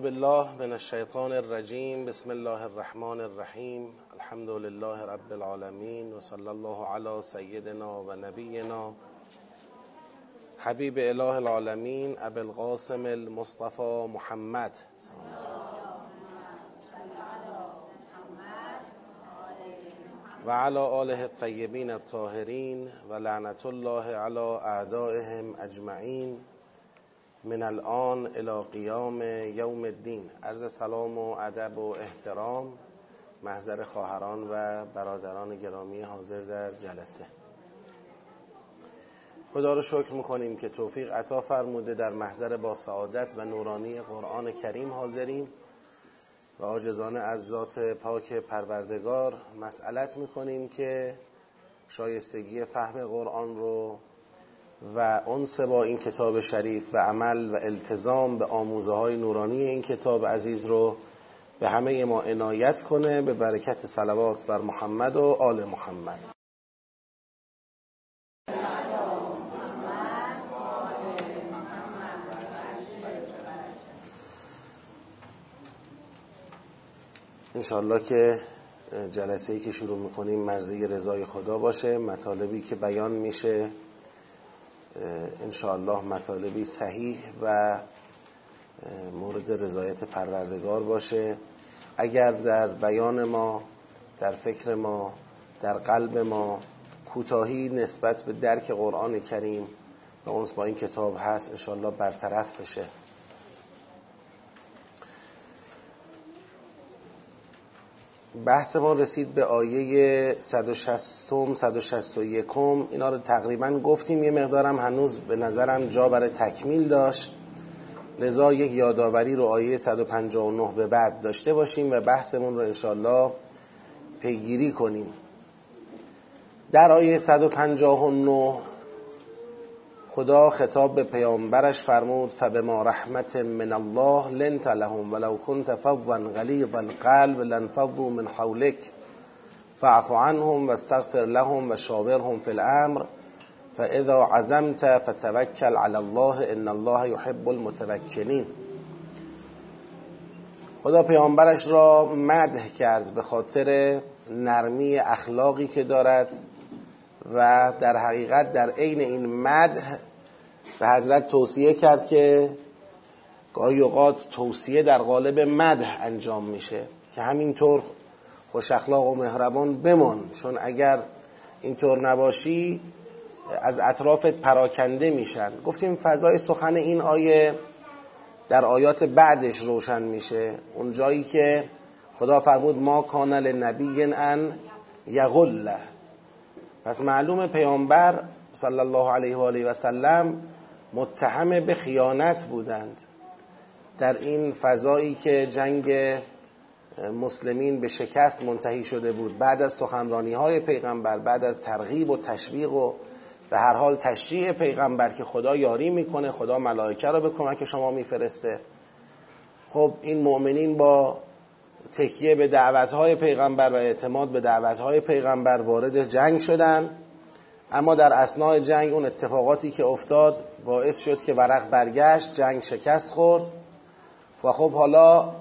بالله من الشیطان الرجیم بسم الله الرحمن الرحیم الحمد لله رب العالمین و صلی الله علی سیدنا و نبینا حبیب اله العالمین ابو القاسم المصطفى محمد. و علی آله الطیبین الطاهرین و لعنت الله علی اعدائهم اجمعین. من الان الى قیام یوم الدین. عرض سلام و ادب و احترام محضر خواهران و برادران گرامی حاضر در جلسه. خدا رو شکر می‌کنیم که توفیق عطا فرموده در محضر با سعادت و نورانی قرآن کریم حاضریم و آجزانه از ذات پاک پروردگار مسئلت می‌کنیم که شایستگی فهم قرآن رو و انس با این کتاب شریف و عمل و التزام به آموزه های نورانی این کتاب عزیز رو به همه ما عنایت کنه. به برکت صلوات بر محمد و آل محمد. انشالله که جلسه ای که شروع می‌کنیم مرزی رضای خدا باشه. مطالبی که بیان میشه. انشاءالله مطالبی صحیح و مورد رضایت پروردگار باشه. اگر در بیان ما در فکر ما در قلب ما کوتاهی نسبت به درک قرآن کریم و اونس با این کتاب هست انشاءالله برطرف بشه. بحث ما رسید به آیه 160 161 اینا رو تقریبا گفتیم. یه مقدارم هنوز به نظرم جا برای تکمیل داشت. لذا یک یادآوری رو آیه 159 به بعد داشته باشیم و بحثمون رو انشالله پیگیری کنیم. در آیه 159 خدا خطاب به پیامبرش فرمود فبما رحمت من الله لنت لهم ولو كنت فظا غلیظ القلب لانفضوا من حولك فاعف عنهم واستغفر لهم وشاورهم في الامر فاذا عزمت فتوکل على الله ان الله يحب المتوکلین. خدا پیامبرش را مدح کرد به خاطر نرمی اخلاقی که دارد. و در حقیقت در عین این مدح به حضرت توصیه کرد که گاهی اوقات توصیه در قالب مدح انجام میشه که همینطور خوش اخلاق و مهربان بمون چون اگر اینطور نباشی از اطرافت پراکنده میشن. گفتیم فضای سخن این آیه در آیات بعدش روشن میشه. اون جایی که خدا فرمود ما کان لنبی ان یغله پس معلوم پیامبر صلی الله علیه و آله و سلم متهم به خیانت بودند. در این فضایی که جنگ مسلمین به شکست منتهی شده بود بعد از سخنرانی های پیغمبر بعد از ترغیب و تشویق و به هر حال تشریح پیغمبر که خدا یاری می‌کنه خدا ملائکه رو به کمک شما میفرسته. خب این مؤمنین با تکیه به دعوتهای پیغمبر و اعتماد به دعوتهای پیغمبر وارد جنگ شدن. اما در اسنای جنگ اون اتفاقاتی که افتاد باعث شد که ورق برگشت جنگ شکست خورد. و خب حالا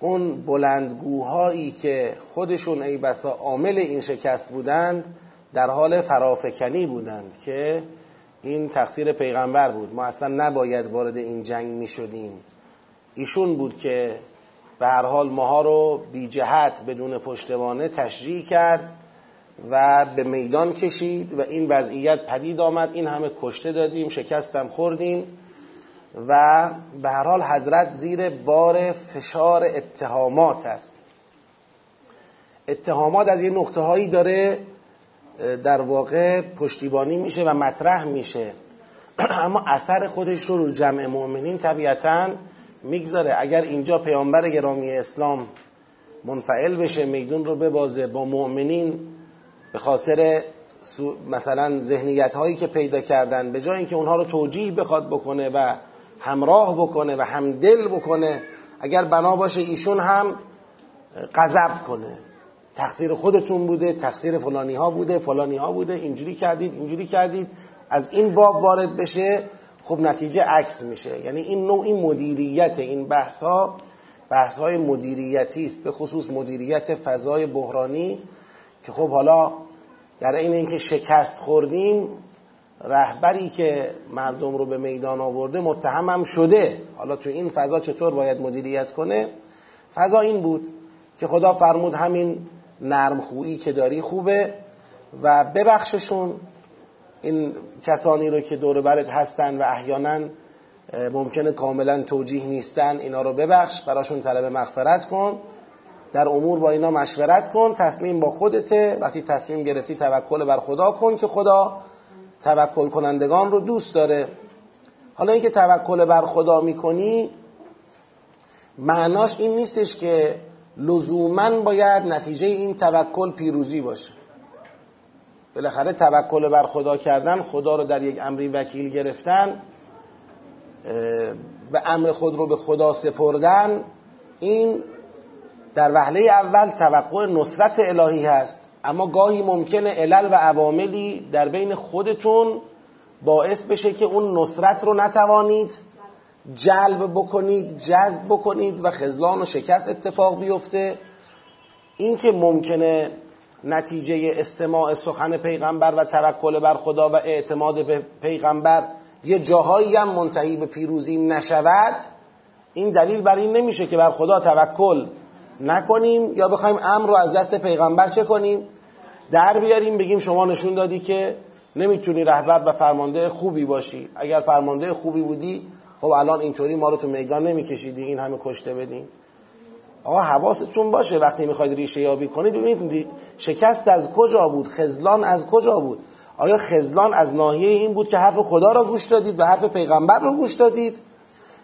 اون بلندگوهایی که خودشون ای بسا عامل این شکست بودند در حال فرافکنی بودند که این تقصیر پیغمبر بود. ما اصلا نباید وارد این جنگ می شدیم ایشون بود که به هر حال ماها رو بی جهت بدون پشتوانه تشریح کرد و به میدان کشید و این وضعیت پدید آمد. این همه کشته دادیم شکستم خوردیم و به هر حال حضرت زیر بار فشار اتهامات است. اتهامات از یه نقطه هایی داره در واقع پشتیبانی میشه و مطرح میشه. اما اثر خودش رو رو جمع مؤمنین طبیعتاً می‌گذاره. اگر اینجا پیامبر گرامی اسلام منفعل بشه میدون رو ببازه با مؤمنین به خاطر مثلا ذهنیت هایی که پیدا کردن به جای اینکه اونها رو توجیه بخواد بکنه و همراه بکنه و همدل بکنه اگر بنا باشه ایشون هم غضب کنه. تقصیر خودتون بوده تقصیر فلانی ها بوده فلانی ها بوده اینجوری کردید اینجوری کردید. از این باب وارد بشه خب نتیجه عکس میشه. یعنی این نوع این مدیریت این بحث ها بحث های مدیریتی است به خصوص مدیریت فضای بحرانی که خب حالا در این اینکه شکست خوردیم رهبری که مردم رو به میدان آورده متهم هم شده. حالا تو این فضا چطور باید مدیریت کنه؟ فضا این بود که خدا فرمود همین نرم خویی که داری خوبه و ببخششون این کسانی رو که دور برت هستن و احیانا ممکنه کاملا توجیه نیستن اینا رو ببخش براشون طلب مغفرت کن. در امور با اینا مشورت کن تصمیم با خودته. وقتی تصمیم گرفتی توکل بر خدا کن که خدا توکل کنندگان رو دوست داره. حالا اینکه توکل بر خدا می‌کنی معناش این نیستش که لزوما باید نتیجه این توکل پیروزی باشه. بالاخره توکل بر خدا کردن خدا رو در یک امری وکیل گرفتن به امر خود رو به خدا سپردن. این در وهله اول توقع نصرت الهی هست. اما گاهی ممکنه علل و عواملی در بین خودتون باعث بشه که اون نصرت رو نتوانید جلب بکنید جذب بکنید و خزلان و شکست اتفاق بیفته. این که ممکنه نتیجه استماع سخن پیغمبر و توکل بر خدا و اعتماد به پیغمبر یه جاهایی هم منتهی به پیروزی نشود این دلیل بر این نمیشه که بر خدا توکل نکنیم یا بخوایم امر رو از دست پیغمبر چه کنیم؟ در بیاریم بگیم شما نشون دادی که نمی‌تونی رهبر و فرمانده خوبی باشی. اگر فرمانده خوبی بودی خب الان اینطوری ما رو تو میدان نمیکشیدی این همه کشته بدیم آقا حواستون باشه وقتی می‌خواید ریشه یابی کنید ببینید شکست از کجا بود خزلان از کجا بود؟ آیا خزلان از ناحیه این بود که حرف خدا را گوش دادید و حرف پیغمبر رو گوش دادید؟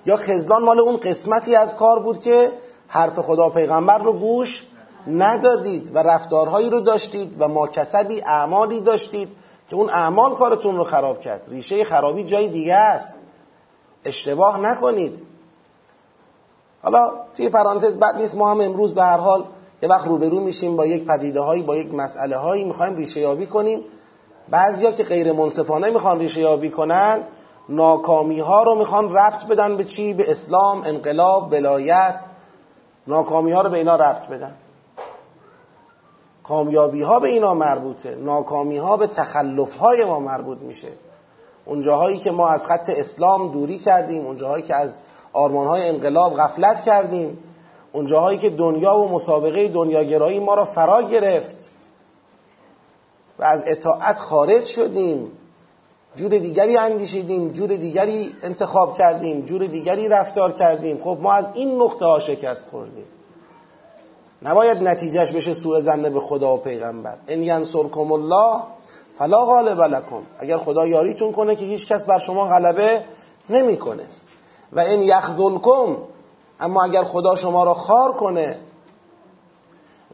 یا خزلان مال اون قسمتی از کار بود که حرف خدا و پیغمبر رو گوش ندادید و رفتارهایی رو داشتید و ما کسبی اعمالی داشتید که اون اعمال کارتون رو خراب کرد. ریشه خرابی جای دیگه است. اشتباه نکنید. حالا توی پرانتز بد نیست ما هم امروز به هر حال یه وقت روبرو میشیم با یک پدیده هایی با یک مسئله هایی می‌خوایم ریشه یابی کنیم. بعضیا که غیر منصفانه می‌خوان ریشه یابی کنن ناکامی ها رو می‌خوان ربط بدن به چی؟ به اسلام انقلاب ولایت. ناکامی ها رو به اینا ربط بدن. کامیابی ها به اینا مربوطه. ناکامی ها به تخلف های ما مربوط میشه. اون جاهایی که ما از خط اسلام دوری کردیم اون جاهایی که از آرمان های انقلاب غفلت کردیم. اون جاهایی که دنیا و مسابقه دنیاگرایی ما را فرا گرفت. و از اطاعت خارج شدیم. جور دیگری اندیشیدیم جور دیگری انتخاب کردیم جور دیگری رفتار کردیم. خب ما از این نقطه ها شکست خوردیم. نباید نتیجهش بشه سوء زنه به خدا و پیغمبر. ان ینصرکم الله فلا غالب لکم. اگر خدا یاریتون کنه که هیچ کس بر شما غلبه نمی‌کنه. و این یخذلکم اما اگر خدا شما را خار کنه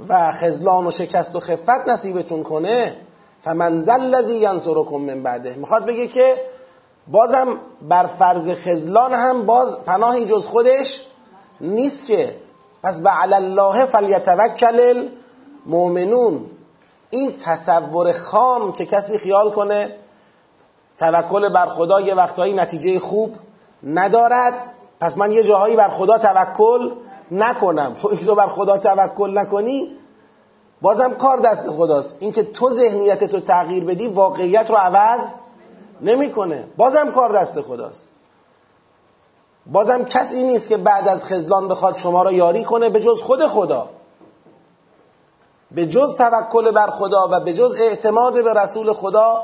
و خزلان و شکست و خفت نصیبتون کنه فمن ذا الذی ینصرکم من بعده. می‌خواد بگه که بازم بر فرض خزلان هم باز پناهی جز خودش نیست که. پس به الله فلیتوکل المؤمنون. این تصور خام که کسی خیال کنه توکل بر خدا یه وقتهایی نتیجه خوب ندارد پس من یه جاهایی بر خدا توکل نکنم. تو تو بر خدا توکل نکنی بازم کار دست خداست. اینکه تو ذهنیت تو تغییر بدی واقعیت رو عوض نمی‌کنه. بازم کار دست خداست. بازم کسی نیست که بعد از خزلان بخواد شما را یاری کنه به جز خود خدا. به جز توکل بر خدا و به جز اعتماد به رسول خدا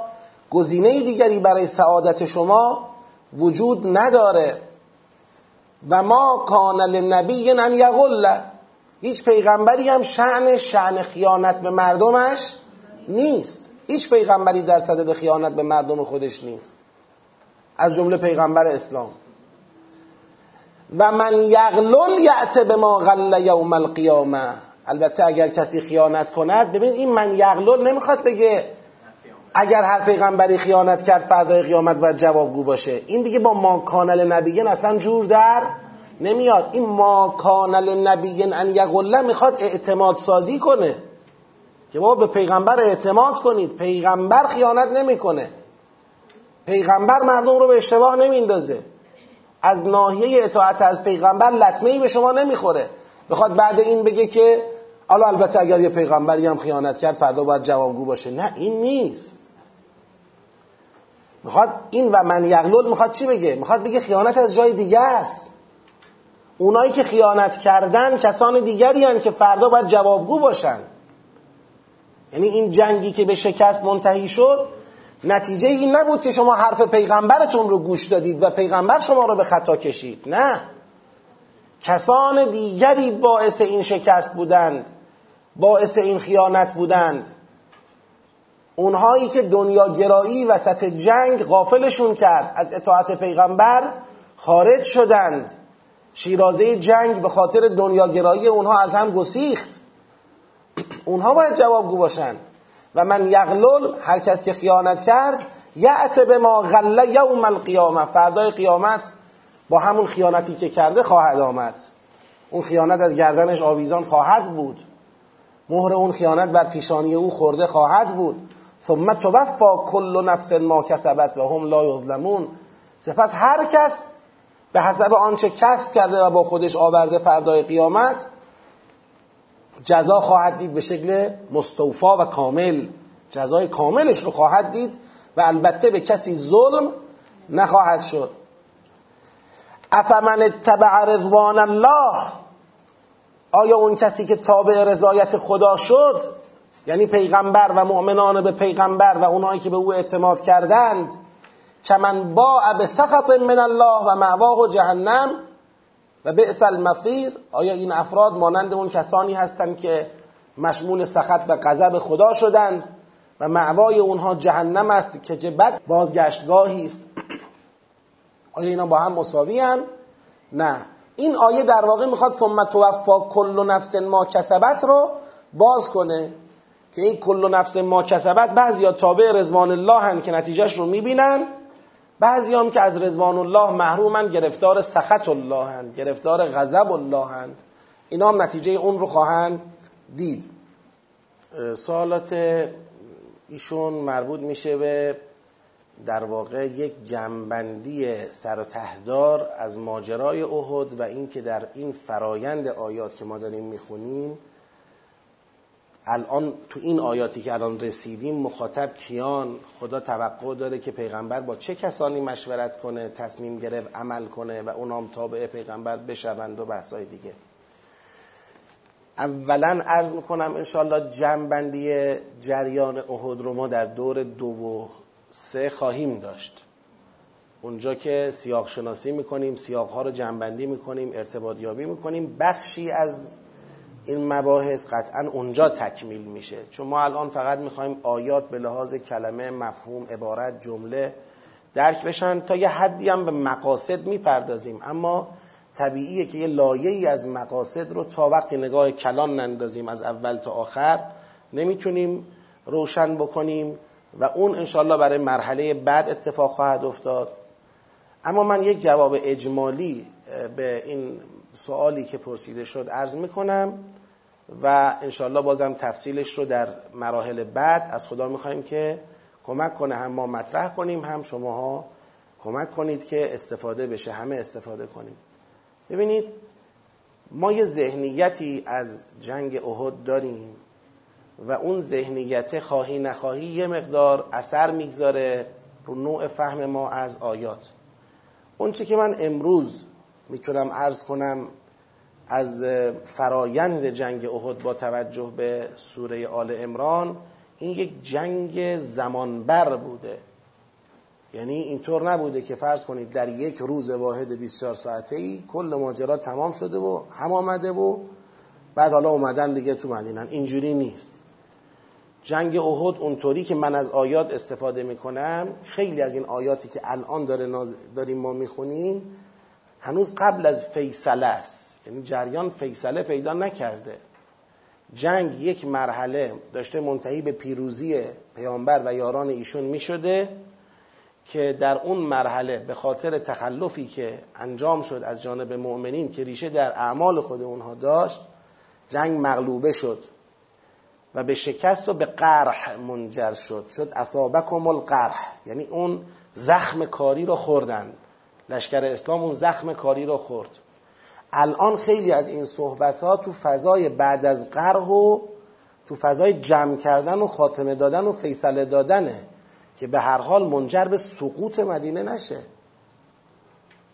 گزینه دیگری برای سعادت شما وجود نداره. و ما کان لنبی ان یغل. هیچ پیغمبری هم شعن شعن خیانت به مردمش نیست. هیچ پیغمبری در صدد خیانت به مردم خودش نیست. از جمله پیغمبر اسلام. و من یغلل یعت به ما غل یوم القیامه. البته اگر کسی خیانت کند ببین این من یغلل نمی‌خواد بگه. اگر هر پیغمبری خیانت کرد فردای قیامت باید جوابگو باشه. این دیگه با ما کانل نبیین اصلا جور در نمیاد. این ما کانل نبیین ان یقله می‌خواد اعتماد سازی کنه. که ما به پیغمبر اعتماد کنید. پیغمبر خیانت نمی‌کنه. پیغمبر مردم رو به اشتباه نمیندازه. از ناحیه اطاعت از پیغمبر لطمه ای به شما نمی‌خوره. بخواد بعد این بگه که حالا البته اگر یه پیغمبری هم خیانت کرد فردا باید جوابگو باشه. نه این نیست. می‌خواد این و من یغلل می‌خواد چی بگه؟ می‌خواد بگه خیانت از جای دیگه است. اونایی که خیانت کردن کسان دیگری هن که فردا باید جوابگو باشن. یعنی این جنگی که به شکست منتهی شد نتیجه این نبود که شما حرف پیغمبرتون رو گوش دادید و پیغمبر شما رو به خطا کشید. نه. کسان دیگری باعث این شکست بودند باعث این خیانت بودند. اونهایی که دنیاگرایی وسط جنگ غافلشون کرد از اطاعت پیغمبر خارج شدند. شیرازه جنگ به خاطر دنیاگرایی اونها از هم گسیخت. اونها باید جوابگو باشن. و من یغلل هر کس که خیانت کرد یعت به ما غله یوم القیامه فردای قیامت با همون خیانتی که کرده خواهد آمد. اون خیانت از گردنش آویزان خواهد بود. مهر اون خیانت بر پیشانی او خورده خواهد بود. ثم توفا کل نفس ما کسبت و هم لا یظلمون. سپس هر کس به حسب آنچه کسب کرده و با خودش آورده فردای قیامت جزا خواهد دید به شکل مستوفا و کامل. جزای کاملش رو خواهد دید و البته به کسی ظلم نخواهد شد. افمن اتبع رضوان الله؟ آیا اون کسی که تابع رضایت خدا شد؟ یعنی پیغمبر و مؤمنان به پیغمبر و اونایی که به او اعتماد کردند کمن با به سخط من الله و معواه جهنم و بئس المصیر. آیا این افراد مانند اون کسانی هستند که مشمول سخط و غضب خدا شدند و معوای اونها جهنم است که چه بد؟ بازگشتگاهی است. آیا اینا با هم مساوی هم؟ نه. این آیه در واقع می‌خواد ثم توفا کل نفس ما کسبت رو باز کنه. که این کل نفس ما کسبت بعضی ها تابع رزوان الله هن که نتیجهش رو می‌بینن. بعضی هم که از رزوان الله محرومن گرفتار سخط الله هن گرفتار غضب الله هن. اینا هم نتیجه اون رو خواهند دید. سوالات ایشون مربوط میشه به در واقع یک جنبندی سر و تهدار از ماجرای احد و اینکه در این فرایند آیات که ما داریم می‌خونیم الان تو این آیاتی که الان رسیدیم مخاطب کیان؟ خدا توقع داره که پیغمبر با چه کسانی مشورت کنه تصمیم گرفت عمل کنه و اونام تابع پیغمبر بشوند و بحثای دیگه. اولا عرض می‌کنم انشالله جنبندی جریان احد رو ما در دور دو و سه خواهیم داشت. اونجا که سیاق شناسی می‌کنیم سیاق ها رو جنبندی می‌کنیم ارتباط یابی می‌کنیم. بخشی از این مباحث قطعا اونجا تکمیل میشه. چون ما الان فقط می‌خوایم آیات به لحاظ کلمه مفهوم عبارت جمله درک بشن تا یه حدی هم به مقاصد می‌پردازیم. اما طبیعیه که یه لایه ای از مقاصد رو تا وقتی نگاه کلان نندازیم از اول تا آخر نمی‌تونیم روشن بکنیم و اون انشالله برای مرحله بعد اتفاق خواهد افتاد. اما من یک جواب اجمالی به این سوالی که پرسیده شد عرض می‌کنم. و انشالله بازم تفصیلش رو در مراحل بعد از خدا می‌خوایم که کمک کنه هم ما مطرح کنیم هم شماها کمک کنید که استفاده بشه همه استفاده کنیم. ببینید ما یه ذهنیتی از جنگ احد داریم و اون ذهنیت خواهی نخواهی یه مقدار اثر می‌گذاره رو نوع فهم ما از آیات. اون که من امروز می‌تونم عرض کنم از فرایند جنگ احد با توجه به سوره آل امران این یک جنگ زمانبر بوده. یعنی اینطور نبوده که فرض کنید در یک روز واحد 24 ساعته ای کل ماجرا تمام شده و هم آمده و بعد حالا اومدن دیگه تو مدینن اینجوری نیست. جنگ احد اونطوری که من از آیات استفاده می‌کنم خیلی از این آیاتی که الان داره داریم ما می‌خونیم هنوز قبل از فیصله است. یعنی جریان فیصله پیدا نکرده. جنگ یک مرحله داشته منتهی به پیروزی پیامبر و یاران ایشون می‌شده که در اون مرحله به خاطر تخلفی که انجام شد از جانب مؤمنین که ریشه در اعمال خود اونها داشت جنگ مغلوبه شد و به شکست و به قرح منجر شد. شد اصابکم القرح یعنی اون زخم کاری رو خوردن. لشکر اسلام اون زخم کاری رو خورد. الان خیلی از این صحبت ها تو فضای بعد از قرح و تو فضای جمع کردن و خاتمه دادن و فیصله دادنه که به هر حال منجر به سقوط مدینه نشه.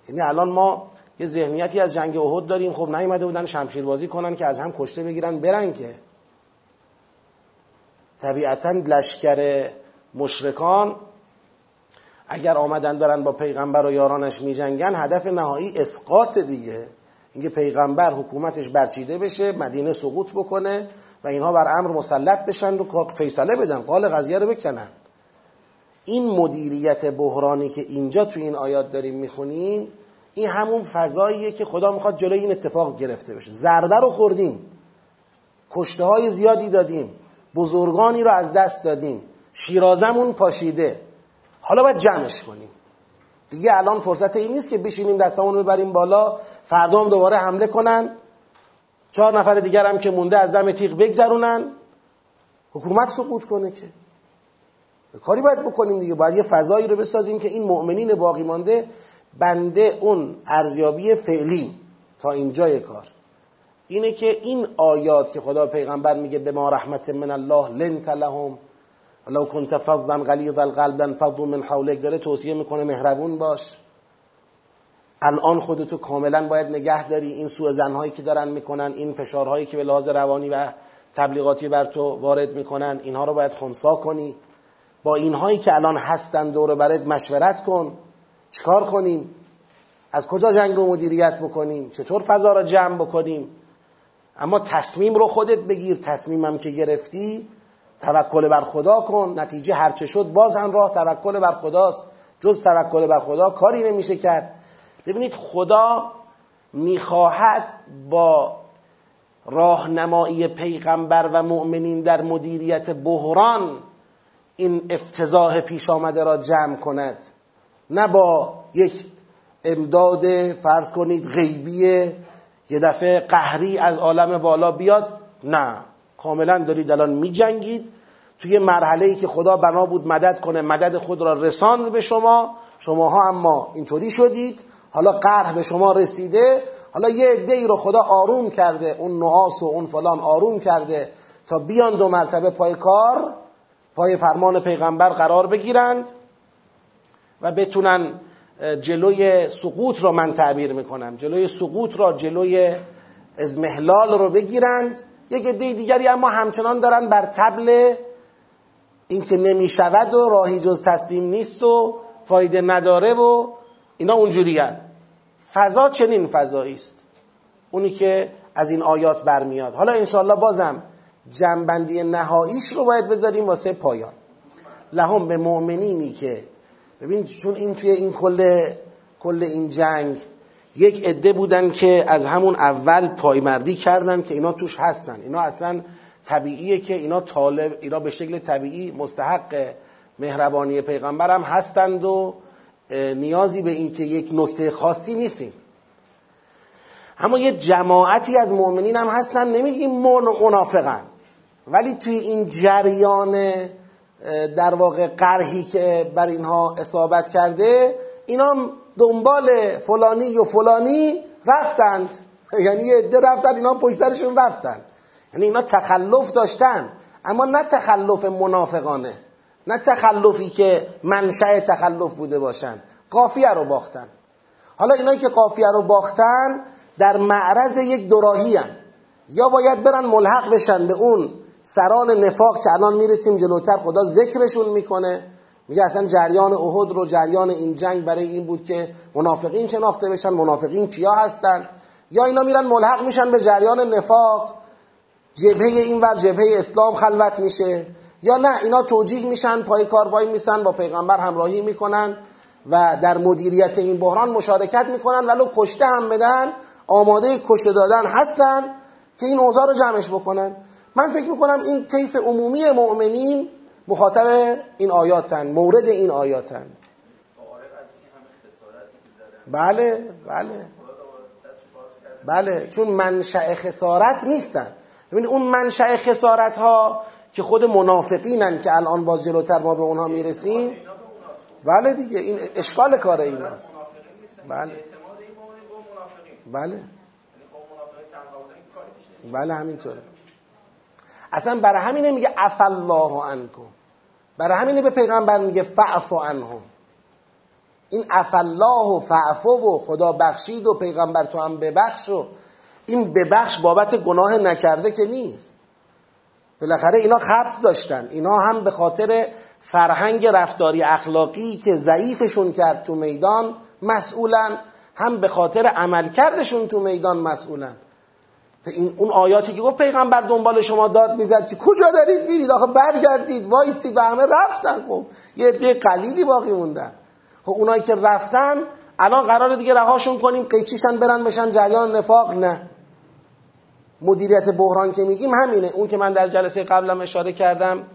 یعنی الان ما یه ذهنیتی از جنگ احد داریم خب نیومده بودن شمشیر بازی کنن که از هم کشته بگیرن برن که. طبیعتا لشکر مشرکان اگر آمدن دارن با پیغمبر و یارانش میجنگن هدف نهایی اسقاط دیگه. اینکه پیغمبر حکومتش برچیده بشه مدینه سقوط بکنه و اینها بر امر مسلط بشن و فیصله بدن. قال قضیه رو بکنن. این مدیریت بحرانی که اینجا تو این آیات داریم می‌خونیم این همون فضاییه که خدا می‌خواد جلوی این اتفاق گرفته بشه. ضربه رو خوردیم. کشته های زیادی دادیم. بزرگانی رو از دست دادیم. شیرازمون پاشیده. حالا باید جمعش کنیم. دیگه الان فرصت این نیست که بشینیم دستمون ببریم بالا. فردا هم دوباره حمله کنن. چهار نفر دیگر هم که مونده از دم تیغ بگذرونن. حکومت سقوط کنه که. کاری باید بکنیم دیگه. باید یه فضایی رو بسازیم که این مؤمنین باقی مانده بنده اون ارزیابی فعلی تا اینجای کار. اینه که این آیات که خدا پیغمبر میگه به ما رحمت من الله لنت لهم ولو كنت فظا غلیظ القلب انفضوا من حولک داره توصیه می‌کنه مهربون باش. الان خودتو کاملا باید نگه داری. این سوء زنهایی که دارن می‌کنن این فشارهایی که به لحاظ روانی و تبلیغاتی بر تو وارد می‌کنن اینها رو باید خونسا کنی. با اینهایی که الان هستن دور برت مشورت کن. چیکار کنیم؟ از کجا جنگ رو مدیریت بکنیم؟ چطور فضا را جمع بکنیم؟ اما تصمیم رو خودت بگیر. تصمیمم که گرفتی توکل بر خدا کن. نتیجه هرچه شد باز هم راه توکل بر خداست. جز توکل بر خدا کاری نمیشه کرد. ببینید خدا می‌خواهد با راهنمایی پیغمبر و مؤمنین در مدیریت بحران این افتضاح پیش آمده را جمع کند. نه با یک امداد فرض کنید غیبی یه دفعه قهری از عالم بالا بیاد. نه. کاملا دارید الان می جنگید توی مرحله ای که خدا بنا بود مدد کنه مدد خود را رساند به شما. شماها اما اینطوری شدید. حالا قرح به شما رسیده. حالا یه عده رو خدا آروم کرده. اون نعاس و اون فلان آروم کرده تا بیان دو مرتبه پای کار پای فرمان پیغمبر قرار بگیرند و بتونن جلوی سقوط را من تعبیر می‌کنم. جلوی سقوط را جلوی ازمهلال رو بگیرند. یک عده دیگری اما همچنان دارن بر تبل اینکه نمی‌شود و راهی جز تسلیم نیست و فایده نداره و اینا اونجوری فضا چنین فضایی است. اونی که از این آیات برمیاد. حالا انشالله بازم جنبندی نهاییش رو باید بذاریم واسه پایان. لهم به مؤمنینی که ببین چون این توی این کل کل این جنگ یک عده بودن که از همون اول پایمردی کردن که اینا توش هستن. اینا اصلا طبیعیه که اینا طالب اینا به شکل طبیعی مستحق مهربانی پیغمبر هم هستند و نیازی به این که یک نکته خاصی نیستیم. اما یه جماعتی از مؤمنین هم هستن نمیگیم منافقن. ولی توی این جریان در واقع قرهی که بر اینها اصابت کرده اینا دنبال فلانی و فلانی رفتند. یعنی یه عده رفتن اینا پشت سرشون رفتن. یعنی اینا تخلف داشتن. اما نه تخلف منافقانه نه تخلفی که منشأ تخلف بوده باشن. قافیه رو باختن. حالا اینایی که قافیه رو باختن در معرض یک دوراهی هن. یا باید برن ملحق بشن به اون سران نفاق که الان می‌رسیم جلوتر خدا ذکرشون می‌کنه. میگه اصلا جریان احد رو جریان این جنگ برای این بود که منافقین شناخته بشن منافقین کیا هستن؟ یا اینا میرن ملحق میشن به جریان نفاق جبهه این ور جبهه اسلام خلوت میشه. یا نه اینا توجیه میشن پای کار وای میسن با پیغمبر همراهی می‌کنن و در مدیریت این بحران مشارکت می‌کنن ولو کشته هم بدن آماده کشته دادن هستن که این اوضاع رو جمعش بکنن. من فکر می‌کنم این طیف عمومی مؤمنین مخاطب این آیاتن مورد این آیاتن. بله بله. بله چون منشأ خسارت نیستن. ببین اون منشأ خسارت ها که خود منافقینن که الان باز جلوتر ما به اونها می‌رسیم. بله دیگه این اشکال کار این است. بله. بله. بله همینطوره. اصلا برای همینه میگه عف الله عنکم. برای همینه به پیغمبر میگه فعف عنهم. این عف الله و فعفو و خدا بخشید و پیغمبر تو هم ببخش و این ببخش بابت گناه نکرده که نیست. بالاخره اینا خبت داشتن. اینا هم به خاطر فرهنگ رفتاری اخلاقی که ضعیفشون کرد تو میدان مسئولن. هم به خاطر عملکردشون تو میدان مسئولن. این اون آیاتی که گفت پیغمبر دنبال شما داد می‌زد که کجا دارید میرید؟ آخه برگردید وایستید و همه رفتن خب. یه عده قلیلی باقی موندن. خب اونایی که رفتن الان قرار دیگه رهاشون کنیم قیچیشن برن بشن جریان نفاق؟ نه. مدیریت بحران که میگیم همینه. اون که من در جلسه قبلم اشاره کردم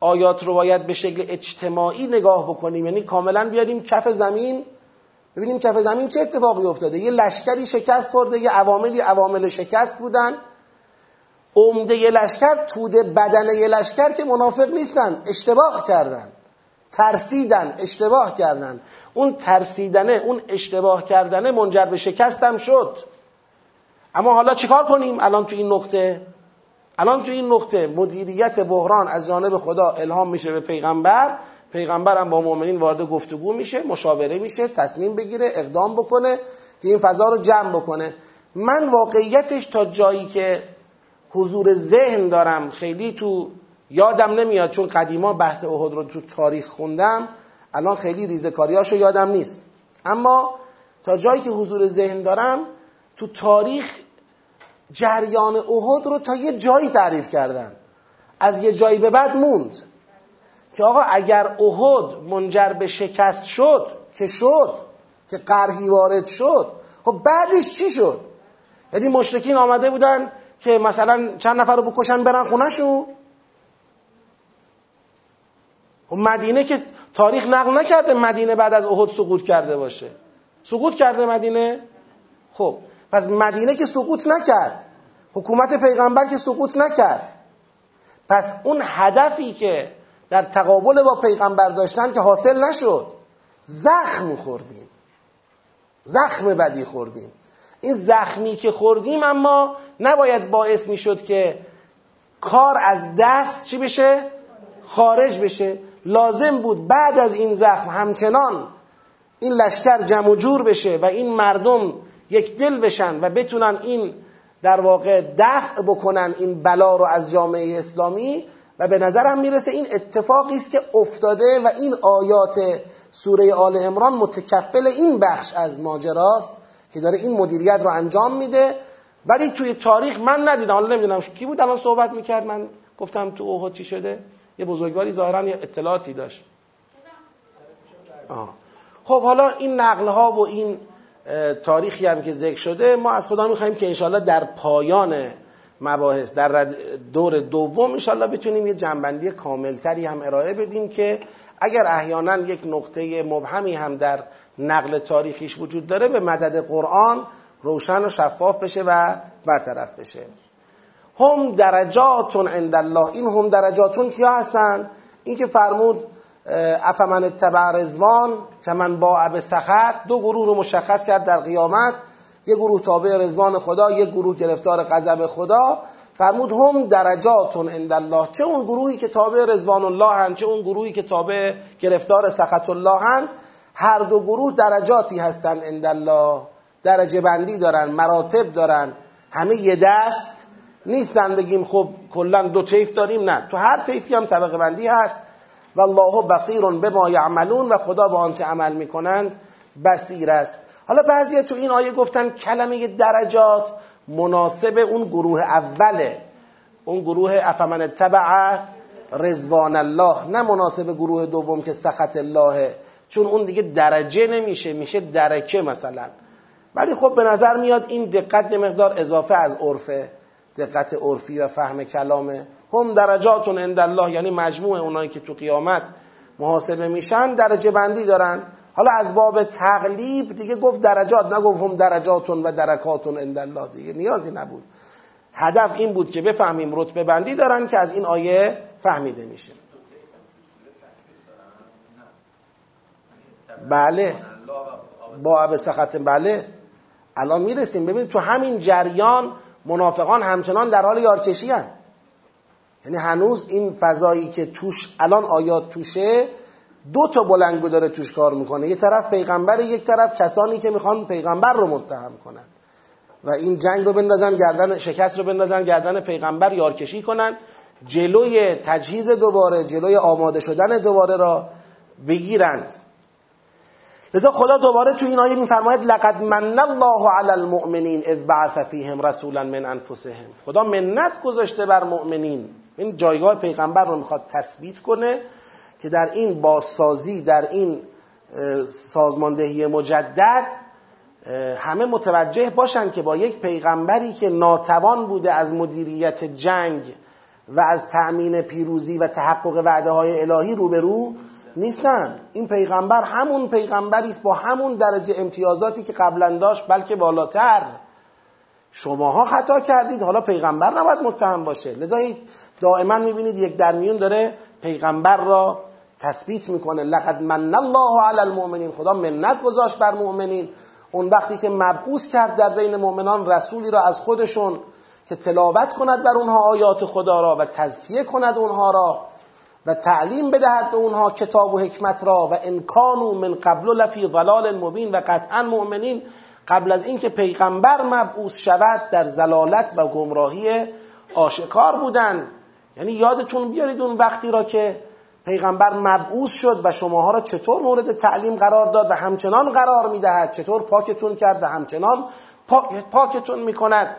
آیات رو باید به شکل اجتماعی نگاه بکنیم. یعنی کاملا بیاریم کف زمین ببینیم کف زمین چه اتفاقی افتاده. یه لشکری شکست خورده یه عواملی عوامل شکست بودن. عمده یه لشکر توده بدن یه لشکر که منافق نیستن. اشتباه کردن. ترسیدن اشتباه کردن. اون ترسیدنه اون اشتباه کردنه منجر به شکستم شد. اما حالا چیکار کنیم الان تو این نقطه؟ الان تو این نقطه مدیریت بحران از جانب خدا الهام میشه به پیغمبر. پیغمبر با مؤمنین وارد گفتگو میشه مشاوره میشه تصمیم بگیره اقدام بکنه که این فضا رو جمع بکنه. من واقعیتش تا جایی که حضور ذهن دارم خیلی تو یادم نمیاد چون قدیما بحث احد رو تو تاریخ خوندم الان خیلی ریزکاریاشو یادم نیست. اما تا جایی که حضور ذهن دارم تو تاریخ جریان احد رو تا یه جایی تعریف کردن از یه جایی به بعد موند. که آقا اگر احد منجر به شکست شد که شد که قرهی وارد شد خب بعدش چی شد؟ یعنی مشرکین آمده بودن که مثلا چند نفر رو بکشن برن خونهشون؟ خب مدینه که تاریخ نقل نکرده مدینه بعد از احد سقوط کرده باشه. سقوط کرده مدینه؟ خب پس مدینه که سقوط نکرد حکومت پیغمبر که سقوط نکرد. پس اون هدفی که در تقابل با پیغمبر داشتن که حاصل نشد. زخم خوردیم. زخم بدی خوردیم. این زخمی که خوردیم اما نباید باعث می‌شد که کار از دست چی بشه؟ خارج بشه. لازم بود بعد از این زخم همچنان این لشکر جمع و جور بشه و این مردم یک دل بشن و بتونن این در واقع دفع بکنن این بلا رو از جامعه اسلامی. و به نظرم می‌رسه این اتفاقی است که افتاده و این آیات سوره آل عمران متکفل این بخش از ماجراست که داره این مدیریت رو انجام میده. ولی توی تاریخ من ندیدم. حالا نمی‌دونم کی بود. الان صحبت می‌کرد. من گفتم تو اوهد چی شده؟ یه بزرگواری ظاهرا یه اطلاعاتی داشت. آه. خب حالا این نقل ها و این تاریخی هم که ذکر شده ما از خدا می‌خوایم که انشالله در پایان مباحث. در دور دوم انشالله بتونیم یه جنبندی کاملتری هم ارائه بدیم که اگر احیانا یک نقطه مبهمی هم در نقل تاریخیش وجود داره به مدد قرآن روشن و شفاف بشه و برطرف بشه. هم درجاتون عند الله. این هم درجاتون کیا هستن؟ این که فرمود افمن اتبع رزوان که من با به سخط دو گروه رو مشخص کرد در قیامت. یه گروه تابع رزوان خدا یه گروه گرفتار غضب خدا. فرمود هم درجاتون عند الله چه اون گروهی که تابع رزوان الله هن چه اون گروهی که تابع گرفتار سخط الله هن هر دو گروه درجاتی هستن عند الله درجه بندی دارن مراتب دارن. همه یه دست نیستن بگیم خب کلا دو طیف داریم. نه تو هر طیفی هم طبقه بندی هست. و الله بصیر بما یعملون و خدا با آنچه عمل می‌کنند بصیر است. حالا بعضی تو این آیه گفتن کلمه درجات مناسب اون گروه اوله. اون گروه افمن تبع رزوان الله نه مناسب گروه دوم که سخط الله. چون اون دیگه درجه نمیشه میشه درکه مثلا. ولی خب به نظر میاد این دقت مقدار اضافه از عرفه. دقت عرفی و فهم کلامه هم درجاتون عند الله یعنی مجموع اونایی که تو قیامت محاسبه میشن درجه بندی دارن. حالا از باب تقلیب دیگه گفت درجات نگفت هم درجاتون و درکاتون عند الله دیگه نیازی نبود. هدف این بود که بفهمیم رتبه بندی دارن که از این آیه فهمیده میشه. بله. با اب سخط بله. الان می‌رسیم. ببین تو همین جریان منافقان همچنان در حال یارکشی هن. یعنی هنوز این فضایی که توش الان آیات توشه دو تا بلنگو داره توش کار می‌کنه. یه طرف پیغمبر یک طرف کسانی که می‌خوان پیغمبر رو متهم کنن. و این جنگ رو بندازن گردن شکست رو بندازن گردن پیغمبر یارکشی کنن. جلوی تجهیز دوباره جلوی آماده شدن دوباره را بگیرند. لذا خدا دوباره تو این آیه میفرماید لقد من الله علی المؤمنین اذ بعث فیهم رسولا من انفسهم. خدا منت گذاشته بر مؤمنین. این جایگاه پیغمبر رو می‌خواد تثبیت کنه. که در این بازسازی در این سازماندهی مجدد همه متوجه باشن که با یک پیغمبری که ناتوان بوده از مدیریت جنگ و از تأمین پیروزی و تحقق وعده های الهی روبرو نیستن. این پیغمبر همون پیغمبری است با همون درجه امتیازاتی که قبلا داشت بلکه بالاتر. شماها خطا کردید حالا پیغمبر نباید متهم باشه. لذا دائما می‌بینید یک درمیون داره پیغمبر را تثبیت می‌کنه لقد من الله علی المؤمنین. خدا منت گذاشت بر مؤمنین. اون وقتی که مبعوث کرد در بین مؤمنان رسولی را از خودشون که تلاوت کند بر اونها آیات خدا را و تزکیه کند اونها را و تعلیم بدهد به اونها کتاب و حکمت را و انکانو من قبل لفی ضلال مبین و قطعا مؤمنین قبل از اینکه پیغمبر مبعوث شود در زلالت و گمراهی آشکار بودن. یعنی یادتون بیارید اون وقتی را که پیغمبر مبعوث شد و شماها را چطور مورد تعلیم قرار داد و همچنان قرار می‌دهد؟ چطور پاکتون کرد و همچنان پاکتون می‌کند؟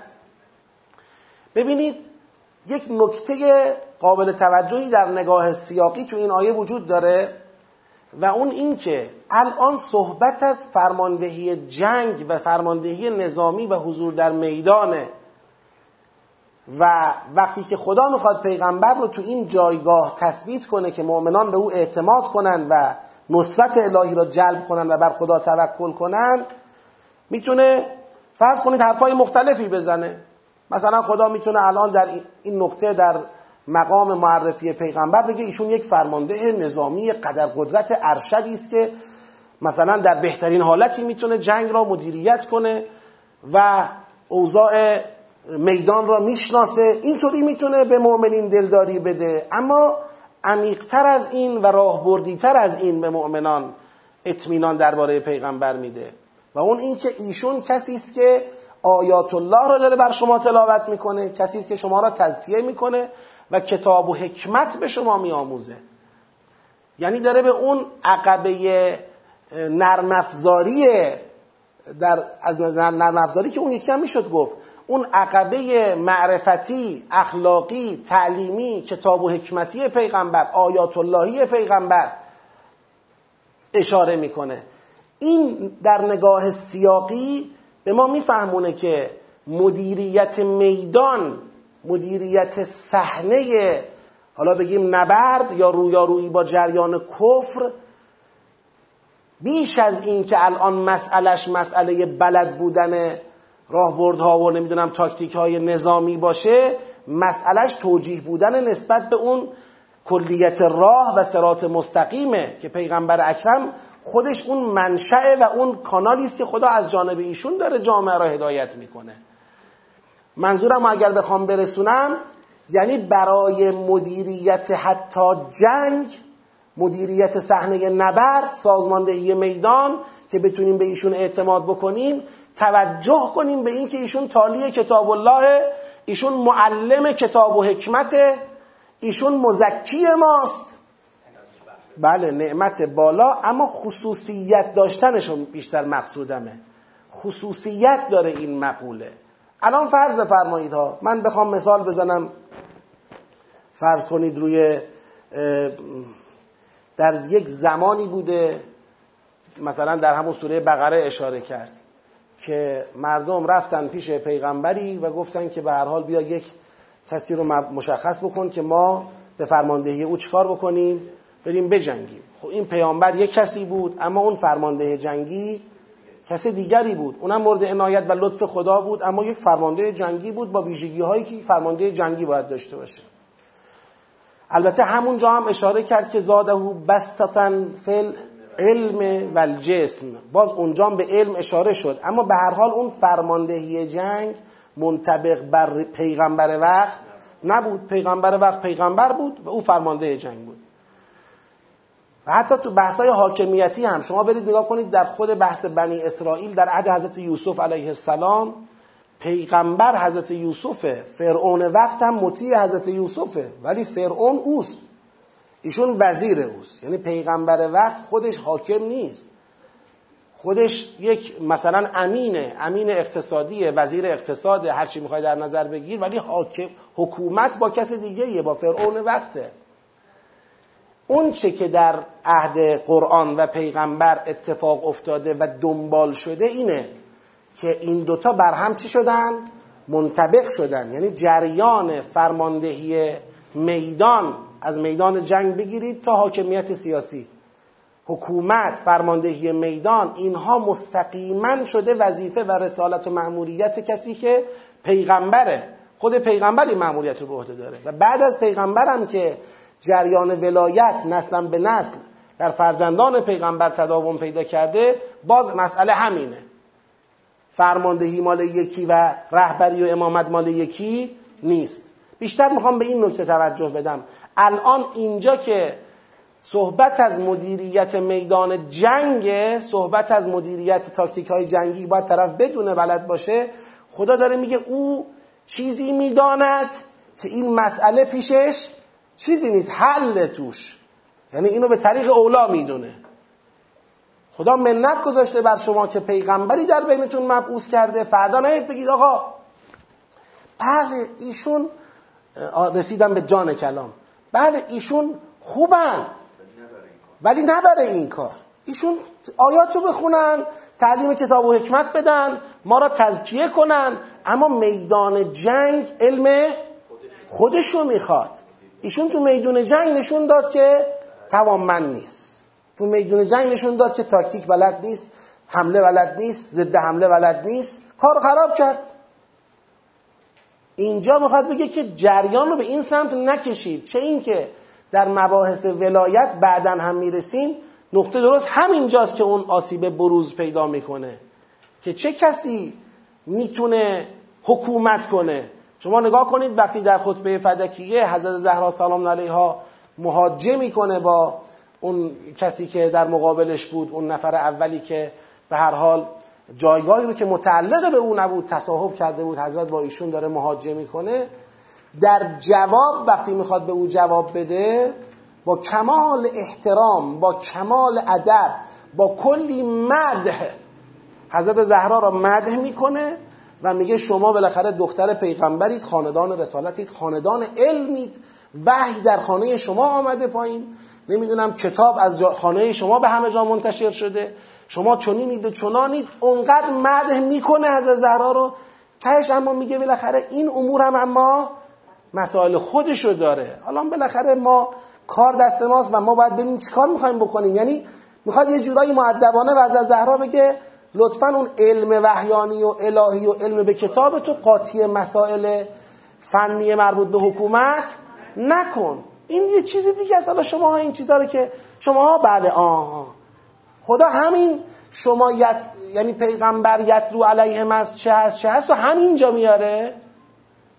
ببینید یک نکته قابل توجهی در نگاه سیاقی تو این آیه وجود داره و اون این که الان صحبت از فرماندهی جنگ و فرماندهی نظامی و حضور در میدانه و وقتی که خدا می‌خواد پیغمبر رو تو این جایگاه تثبیت کنه که مؤمنان به او اعتماد کنن و نصرت الهی را جلب کنن و بر خدا توکل کنن می‌تونه فرض کنید حرفای مختلفی بزنه. مثلا خدا می‌تونه الان در این نقطه در مقام معرفی پیغمبر بگه ایشون یک فرمانده نظامی قدر قدرت ارشدی است که مثلا در بهترین حالتی می‌تونه جنگ را مدیریت کنه و اوضاع میدان را می‌شناسه اینطوری می‌تونه به مؤمنین دلداری بده. اما عمیقتر از این و راهبردیتر از این به مؤمنان اطمینان درباره پیغمبر میده. و اون اینکه ایشون کسی است که آیات الله را داره بر شما تلاوت می‌کنه کسی است که شما را تزکیه می‌کنه و کتاب و حکمت به شما میآموزه. یعنی داره به اون عقبه نرمافزاری در از نرم که اون یکی هم می‌شد گفت اون عقبه معرفتی اخلاقی تعلیمی کتاب و حکمتی پیغمبر آیات اللهی پیغمبر اشاره می‌کنه. این در نگاه سیاقی به ما میفهمونه که مدیریت میدان مدیریت صحنه حالا بگیم نبرد یا رویارویی با جریان کفر بیش از این که الان مسئلهش مسئله بلد بودن راهبردها و نمی‌دونم تاکتیک های نظامی باشه مسئلهش توجیه بودن نسبت به اون کلیت راه و سرات مستقیمه که پیغمبر اکرم خودش اون منشأ و اون کانالی است که خدا از جانب ایشون داره جامعه را هدایت می‌کنه. منظورم اگر بخوام برسونم یعنی برای مدیریت حتی جنگ مدیریت صحنه نبرد سازماندهی میدان که بتونیم به ایشون اعتماد بکنیم توجه کنیم به اینکه ایشون تالی کتاب الله ایشون معلم کتاب و حکمت ایشون مزکی ماست. بله نعمت بالا اما خصوصیت داشتنشون بیشتر مقصودمه. خصوصیت داره این مقوله. الان فرض بفرمایید ها من بخوام مثال بزنم. فرض کنید روی در یک زمانی بوده مثلا در همون سوره بقره اشاره کرد. که مردم رفتن پیش پیغمبری و گفتن که به هر حال بیا یک کسی رو مشخص بکن که ما به فرماندهی او چکار بکنیم؟ بریم بجنگیم. خب این پیامبر یک کسی بود اما اون فرمانده جنگی کسی دیگری بود. اونم مورد عنایت و لطف خدا بود اما یک فرمانده جنگی بود با ویژگی هایی که فرمانده جنگی باید داشته باشه. البته همونجا هم اشاره کرد که زاده بستتن فل علم و الجسم باز اونجا به علم اشاره شد. اما به هر حال اون فرماندهی جنگ منطبق بر پیغمبر وقت نبود. پیغمبر وقت پیغمبر بود و او فرمانده جنگ بود. و حتی تو بحثای حاکمیتی هم شما برید نگاه کنید در خود بحث بنی اسرائیل در عهد حضرت یوسف علیه السلام پیغمبر حضرت یوسفه فرعون وقت هم مطیع حضرت یوسفه ولی فرعون اوست. ایشون وزیر اوست. یعنی پیغمبر وقت خودش حاکم نیست. خودش یک مثلا امینه امین اقتصادیه وزیر اقتصاد هر چی می‌خوای در نظر بگیر ولی حاکم حکومت با کس دیگه یه با فرعون وقته. اون چه که در عهد قرآن و پیغمبر اتفاق افتاده و دنبال شده اینه که این دوتا بر هم چی شدن؟ منطبق شدن. یعنی جریان فرماندهی میدان از میدان جنگ بگیرید تا حاکمیت سیاسی. حکومت فرماندهی میدان اینها مستقیما شده وظیفه و رسالت و مأموریت کسی که پیغمبره. خود پیغمبر این مأموریت رو به عهده داره. و بعد از پیغمبرم که جریان ولایت نسلا به نسل در فرزندان پیغمبر تداوم پیدا کرده باز مسئله همینه. فرماندهی مال یکی و رهبری و امامت مال یکی نیست. بیشتر می‌خوام به این نکته توجه بدم. الان اینجا که صحبت از مدیریت میدان جنگ صحبت از مدیریت تاکتیک های جنگی باید طرف بدونه بلد باشه خدا داره میگه او چیزی می‌داند که این مسئله پیشش چیزی نیست حل توش. یعنی اینو به طریق اولا می‌دونه. خدا منت گذاشته بر شما که پیغمبری در بینتون مبعوث کرده. فردا نهید بگید آقا. بله ایشون رسیدم به جان کلام. بله ایشون خوبن. ولی نبره این کار. ایشون آیاتو بخونن تعلیم کتاب و حکمت بدن ما را تزکیه کنن. اما میدان جنگ علم خودشو می‌خواد. ایشون تو میدون جنگ نشون داد که توانمند نیست. تو میدون جنگ نشون داد که تاکتیک بلد نیست حمله بلد نیست ضد حمله بلد نیست. کار خراب کرد. اینجا می‌خواد بگه که جریان رو به این سمت نکشید. چه اینکه در مباحث ولایت بعدا هم می‌رسیم نقطه درست همینجاست که اون آسیب بروز پیدا می‌کنه. که چه کسی می‌تونه حکومت کنه؟ شما نگاه کنید وقتی در خطبه فدکیه حضرت زهرا سلام علیها مهاجه می‌کنه با اون کسی که در مقابلش بود اون نفر اولی که به هر حال جایگاهی رو که متعلق به او نبود تصاحب کرده بود حضرت با ایشون داره مهاجه می‌کنه. در جواب وقتی می‌خواد به او جواب بده با کمال احترام با کمال ادب با کلی مدح حضرت زهرا را مدح می‌کنه و میگه شما بالاخره دختر پیغمبرید خاندان رسالتید خاندان علمید وحی در خانه شما آمده پایین. نمی‌دونم کتاب از خانه شما به همه جا منتشر شده. شما چنینید و چنانید اونقدر مدح می‌کنه از زهرا رو. تهش اما میگه بالاخره این امور هم اما مسائل خودشو داره. حالا بالاخره ما کار دست ماست و ما باید ببینیم چیکار می‌خوایم بکنیم. یعنی می‌خواد یه جورایی معدبانه و از زهرا بگه لطفا اون علم وحیانی و الهی و علم به کتاب تو قاطی مسائل فنی مربوط به حکومت نکن. این یه چیز دیگه است. حالا شما این چیزا رو که شما بله آه. خدا همین شما یت... یعنی پیغمبر یتلو علیهم از چه هست چه هست و همینجا میاره؟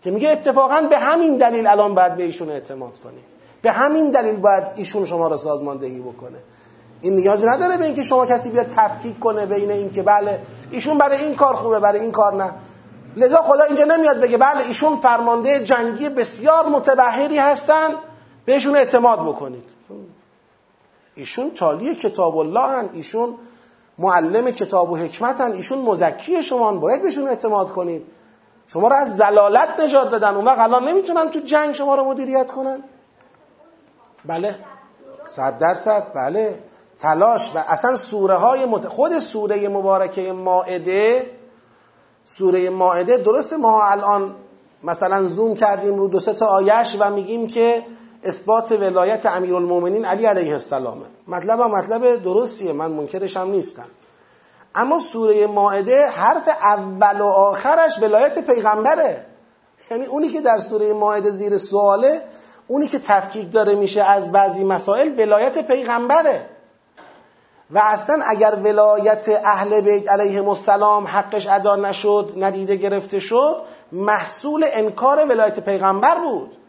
که میگه اتفاقا به همین دلیل الان باید به ایشون اعتماد کنی. به همین دلیل باید ایشون شما را سازماندهی بکنه. این نیازی نداره به اینکه شما کسی بیاد تفکیک کنه بین اینکه بله ایشون برای این کار خوبه برای این کار نه. لذا خدا اینجا نمیاد بگه بله ایشون فرمانده جنگی بسیار متبهری هستن بهشون اعتماد بکنید. ایشون تالی کتاب الله هن ایشون معلم کتاب و حکمتن ایشون مزکی شما باید بهشون اعتماد کنید. شما رو از زلالت نجات دادن اون وقت الان نمی‌تونن تو جنگ شما رو مدیریت کنن. بله. صد درصد. بله. تلاش. و اصلا سوره های مت... خود سوره مبارکه ماعده سوره ماعده درسته ما الان مثلا زوم کردیم رو دو سه تا آیش و میگیم که اثبات ولایت امیرالمومنین علی علیه السلامه مطلب هم مطلب درستیه من منکرش هم نیستم. اما سوره ماعده حرف اول و آخرش ولایت پیغمبره. یعنی اونی که در سوره ماعده زیر سواله اونی که تفکیک داره میشه از بعضی مسائل ولایت پیغمبره. و اصلا اگر ولایت اهل بیت علیهم السلام حقش ادا نشد ندیده گرفته شد محصول انکار ولایت پیغمبر بود.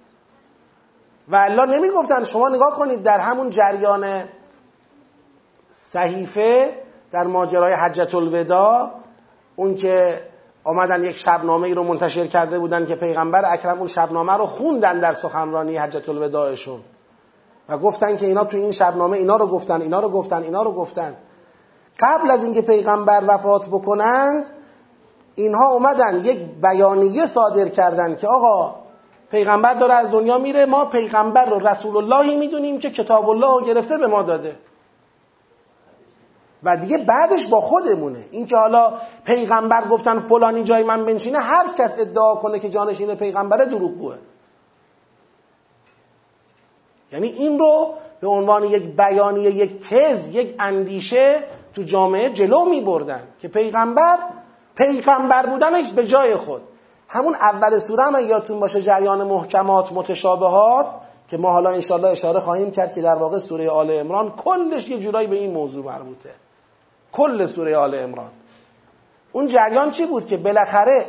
و الله نمی‌گفتن. شما نگاه کنید در همون جریان صحیفه در ماجرای حجت الوداع اون که آمدن یک شبنامه ای رو منتشر کرده بودن که پیغمبر اکرم اون شبنامه رو خوندن در سخنرانی حجت الوداعشون. و گفتن که اینا تو این شبنامه اینا رو گفتن اینا رو گفتن اینا رو گفتن. قبل از اینکه پیغمبر وفات بکنند اینها اومدن یک بیانیه صادر کردن که آقا پیغمبر داره از دنیا میره. ما پیغمبر رو رسول اللهی می‌دونیم که کتاب الله رو گرفته به ما داده. و دیگه بعدش با خودمونه. اینکه حالا پیغمبر گفتن فلانی جای من بنشینه هر کس ادعا کنه که جانشین پیغمبره دروغگوه. یعنی این رو به عنوان یک بیانیه یک تز یک اندیشه تو جامعه جلو می بردن که پیغمبر پیغمبر بودنش به جای خود. همون اول سوره هم یادتون باشه جریان محکمات متشابهات که ما حالا انشالله اشاره خواهیم کرد که در واقع سوره آل امران کلش یه جورایی به این موضوع مربوطه. کل سوره آل امران اون جریان چی بود؟ که بالاخره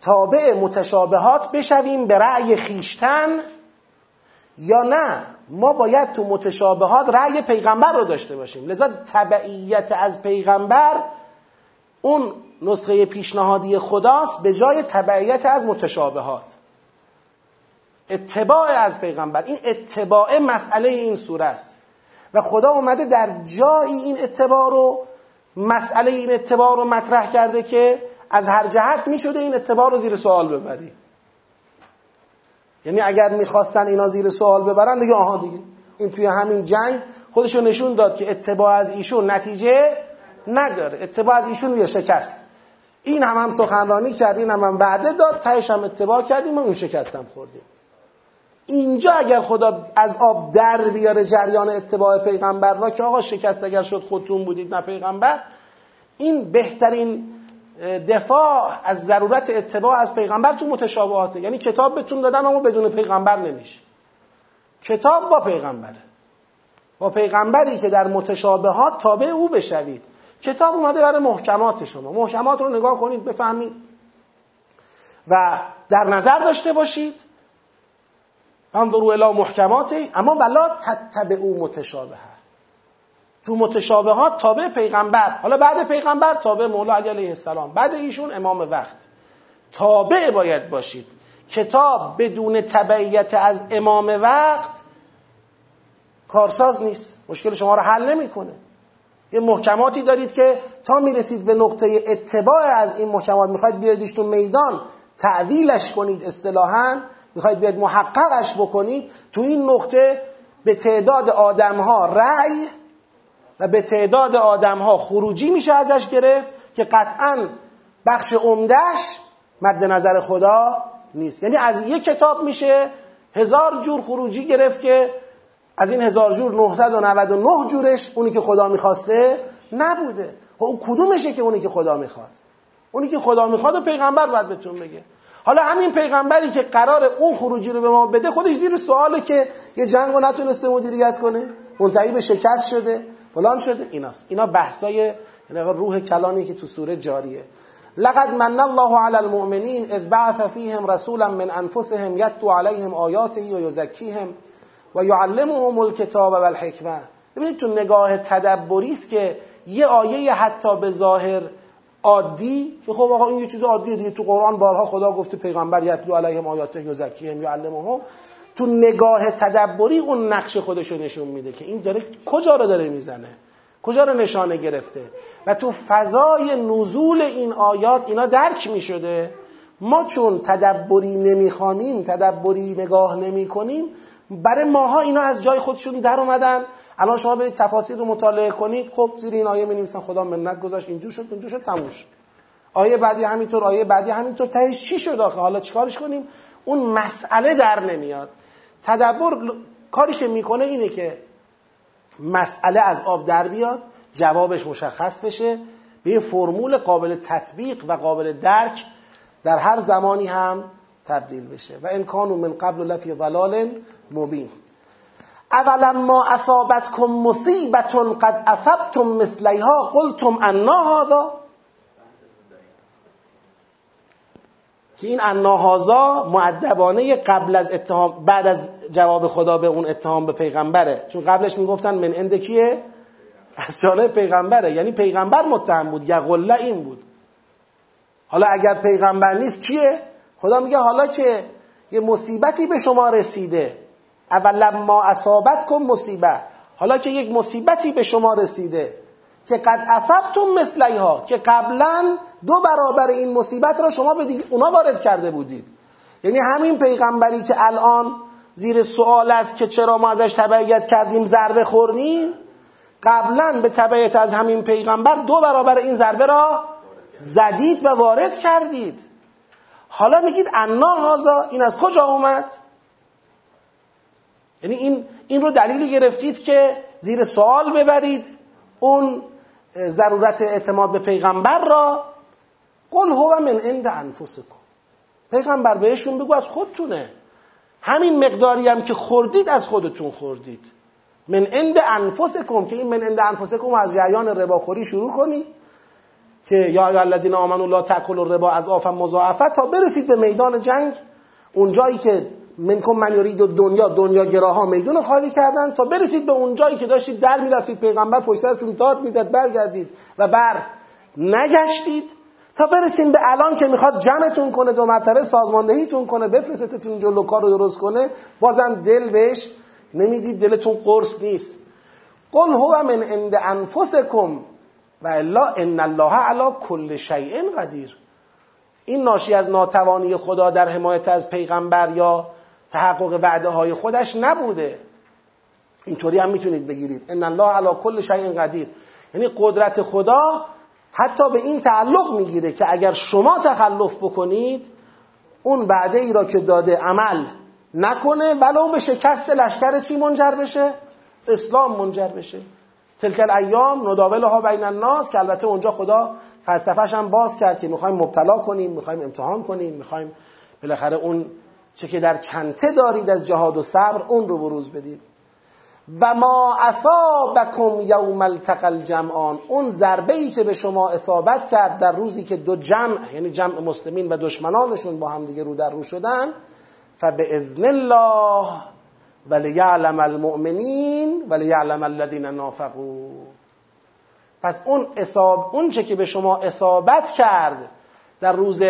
تابع متشابهات بشویم به رأی خیشتن یا نه؟ ما باید تو متشابهات رأی پیغمبر رو داشته باشیم. لذا تبعیت از پیغمبر اون نسخه پیشنهادی خداست به جای تبعیت از متشابهات. اتباع از پیغمبر این اتباع مسئله این سوره است. و خدا اومده در جایی این اتباع رو مسئله این اتباع رو مطرح کرده که از هر جهت می شده این اتباع رو زیر سوال ببری. یعنی اگر می‌خواستن اینا زیر سوال ببرن دیگه آها دیگه. این توی همین جنگ خودشو نشون داد که اتباع از ایشون نتیجه نداره. اتباع از ایشون یه شکست. این هم هم سخنرانی کرد این هم هم وعده داد تهش هم اتباع کردیم و اون شکستم خوردیم. اینجا اگر خدا از آب در بیاره جریان اتباع پیغمبر را که آقا شکست اگر شد خودتون بودید نه پیغمبر این بهترین دفاع از ضرورت اتباع از پیغمبر تو متشابهاته. یعنی کتاب بهتون دادم اما بدون پیغمبر نمیشه. کتاب با پیغمبره. با پیغمبری که در متشابهات تابع او بشوید. کتاب اومده برای محکمات شما. محکمات رو نگاه کنید بفهمید. و در نظر داشته باشید. انظروا الی محکماته اما ولا او متشابه تو متشابهات تابع پیغمبر. حالا بعد پیغمبر تابع مولا علی علیه السلام. بعد ایشون امام وقت. تابع باید باشید. کتاب بدون تبعیت از امام وقت کارساز نیست. مشکل شما رو حل نمی‌کنه. یه محکماتی دارید که تا می‌رسید به نقطه اتباع از این محکمات می‌خواید بیاریدش تو میدان تعویلش کنید اصطلاحا می‌خواید بیاید محققش بکنید تو این نقطه به تعداد آدم ها رأی و به تعداد آدم ها خروجی میشه ازش گرفت که قطعا بخش عمدهش مد نظر خدا نیست. یعنی از یک کتاب میشه هزار جور خروجی گرفت که از این هزار جور 999 جورش اونی که خدا می‌خواسته نبوده. خب اون کدومشه که اونی که خدا می‌خواد؟ اونی که خدا می‌خواد و پیغمبر باید بهتون بگه. حالا همین پیغمبری که قرار اون خروجی رو به ما بده خودش زیر سواله که یه جنگ رو نتونسته مدیریت کنه منتهی به شکست شده فلان شده. ایناست. اینا بحثای یعنی روح کلانی که تو سوره جاریه. لقد من الله على المؤمنین اذ بعث فیهم رسولا من انفسهم یتلو علیهم آیاته و و یعلمهم الکتاب و الحکمه. ببینید تو نگاه تدبری است که یه آیه حتی به ظاهر عادی که خب آقا این یه چیز عادیه دیگه تو قرآن بارها خدا گفته پیغمبر یتلو علیهم آیاته یزکیهم یعلمهم. تو نگاه تدبری اون نقش خودش رو نشون میده که این داره کجا رو داره می‌زنه کجا رو نشانه گرفته. و تو فضای نزول این آیات اینا درک می‌شده. ما چون تدبری نمی‌خوانیم تدبری نگاه نمی‌کنیم برای ماها اینا از جای خودشون در اومدن. الان شما برید تفاسیر رو مطالعه کنید. خب زیر این آیه می‌نویسن خدا منت گذاشت. اینجور شد اونجور شد تموش آیه بعدی همینطور آیه بعدی همینطور. تهش چی شد آخه؟ حالا چیکارش کنیم؟ اون مسئله در نمیاد. تدبر کاری که می‌کنه اینه که مسئله از آب در بیاد جوابش مشخص بشه به یه فرمول قابل تطبیق و قابل درک در هر زمانی هم تبدیل بشه. و کانو من قبل لفی ضلال مبین. اولم ما اصابتکم مصیبتون قد اصبتم مثلیها قلتم انا هذا. که این اناهازا معدبانه قبل از اتهام بعد از جواب خدا به اون اتهام به پیغمبره. چون قبلش می‌گفتن من انده کیه؟ از جانب پیغمبره. یعنی پیغمبر متهم بود یا غله این بود. حالا اگر پیغمبر نیست کیه؟ خدا میگه حالا که یه مصیبتی به شما رسیده اول ما اصابت کن مصیبت حالا که یک مصیبتی به شما رسیده که قد اصبتم مثلیها که قبلا دو برابر این مصیبت را شما به اونا وارد کرده بودید. یعنی همین پیغمبری که الان زیر سوال است که چرا ما ازش تبعیت کردیم ضربه خوردیم قبلا به تبعیت از همین پیغمبر دو برابر این ضربه را زدید و وارد کردید. حالا میگید انا هازا این از کجا اومد؟ یعنی این این رو دلیلی گرفتید که زیر سوال ببرید. اون ضرورت اعتماد به پیغمبر را قل هو من عند انفسکم. پیغمبر بهشون بگو از خودتونه. همین مقداری هم که خوردید از خودتون خوردید. من عند انفسکم که این من عند انفسکم از جریان رباخوری شروع کنید. که یا یا الذین آمنوا لا تاکلوا الربا از آفا مضاعفه تا برسید به میدان جنگ اونجایی که منکم من یرید دنیا دنیا گراها میدون خالی کردن تا برسید به اونجایی که داشتید در می‌رفتید پیغمبر پشت سرتون داد می‌زد برگردید و بر نگشتید تا برسیم به الان که می‌خواد جمعتون کنه دو مرتبه سازماندهیتون کنه بفرستتون جلو کار رو درست کنه بازم دل بهش نمی‌دید دلتون قرص نیست. قل هو من عند انفسکم. و الا ان الله علی کل شیء قدیر. این ناشی از ناتوانی خدا در حمایت از پیغمبر یا تحقق وعده های خودش نبوده. اینطوری هم می‌تونید بگیرید. ان الله علی کل شیء قدیر. یعنی قدرت خدا حتی به این تعلق می‌گیره که اگر شما تخلف بکنید اون وعده ای را که داده عمل نکنه ولو به شکست لشکر چی منجر بشه؟ اسلام منجر بشه. تلک ایام نداولها بین الناس که البته اونجا خدا فلسفهش هم باز کرد که می‌خوایم مبتلا کنیم می‌خوایم امتحان کنیم می‌خوایم بالاخره اون چه که در چنته دارید از جهاد و صبر اون رو بروز بدید. و ما اصابکم یوم التقى الجمعان اون ضربه ای که به شما اصابت کرد در روزی که دو جمع یعنی جمع مسلمین و دشمنانشون با هم دیگه رو در رو شدن فباذن الله ولیعلم المؤمنین ولیعلم الذین نافقوا پس اون اصاب اون چه که به شما اصابت کرد در روز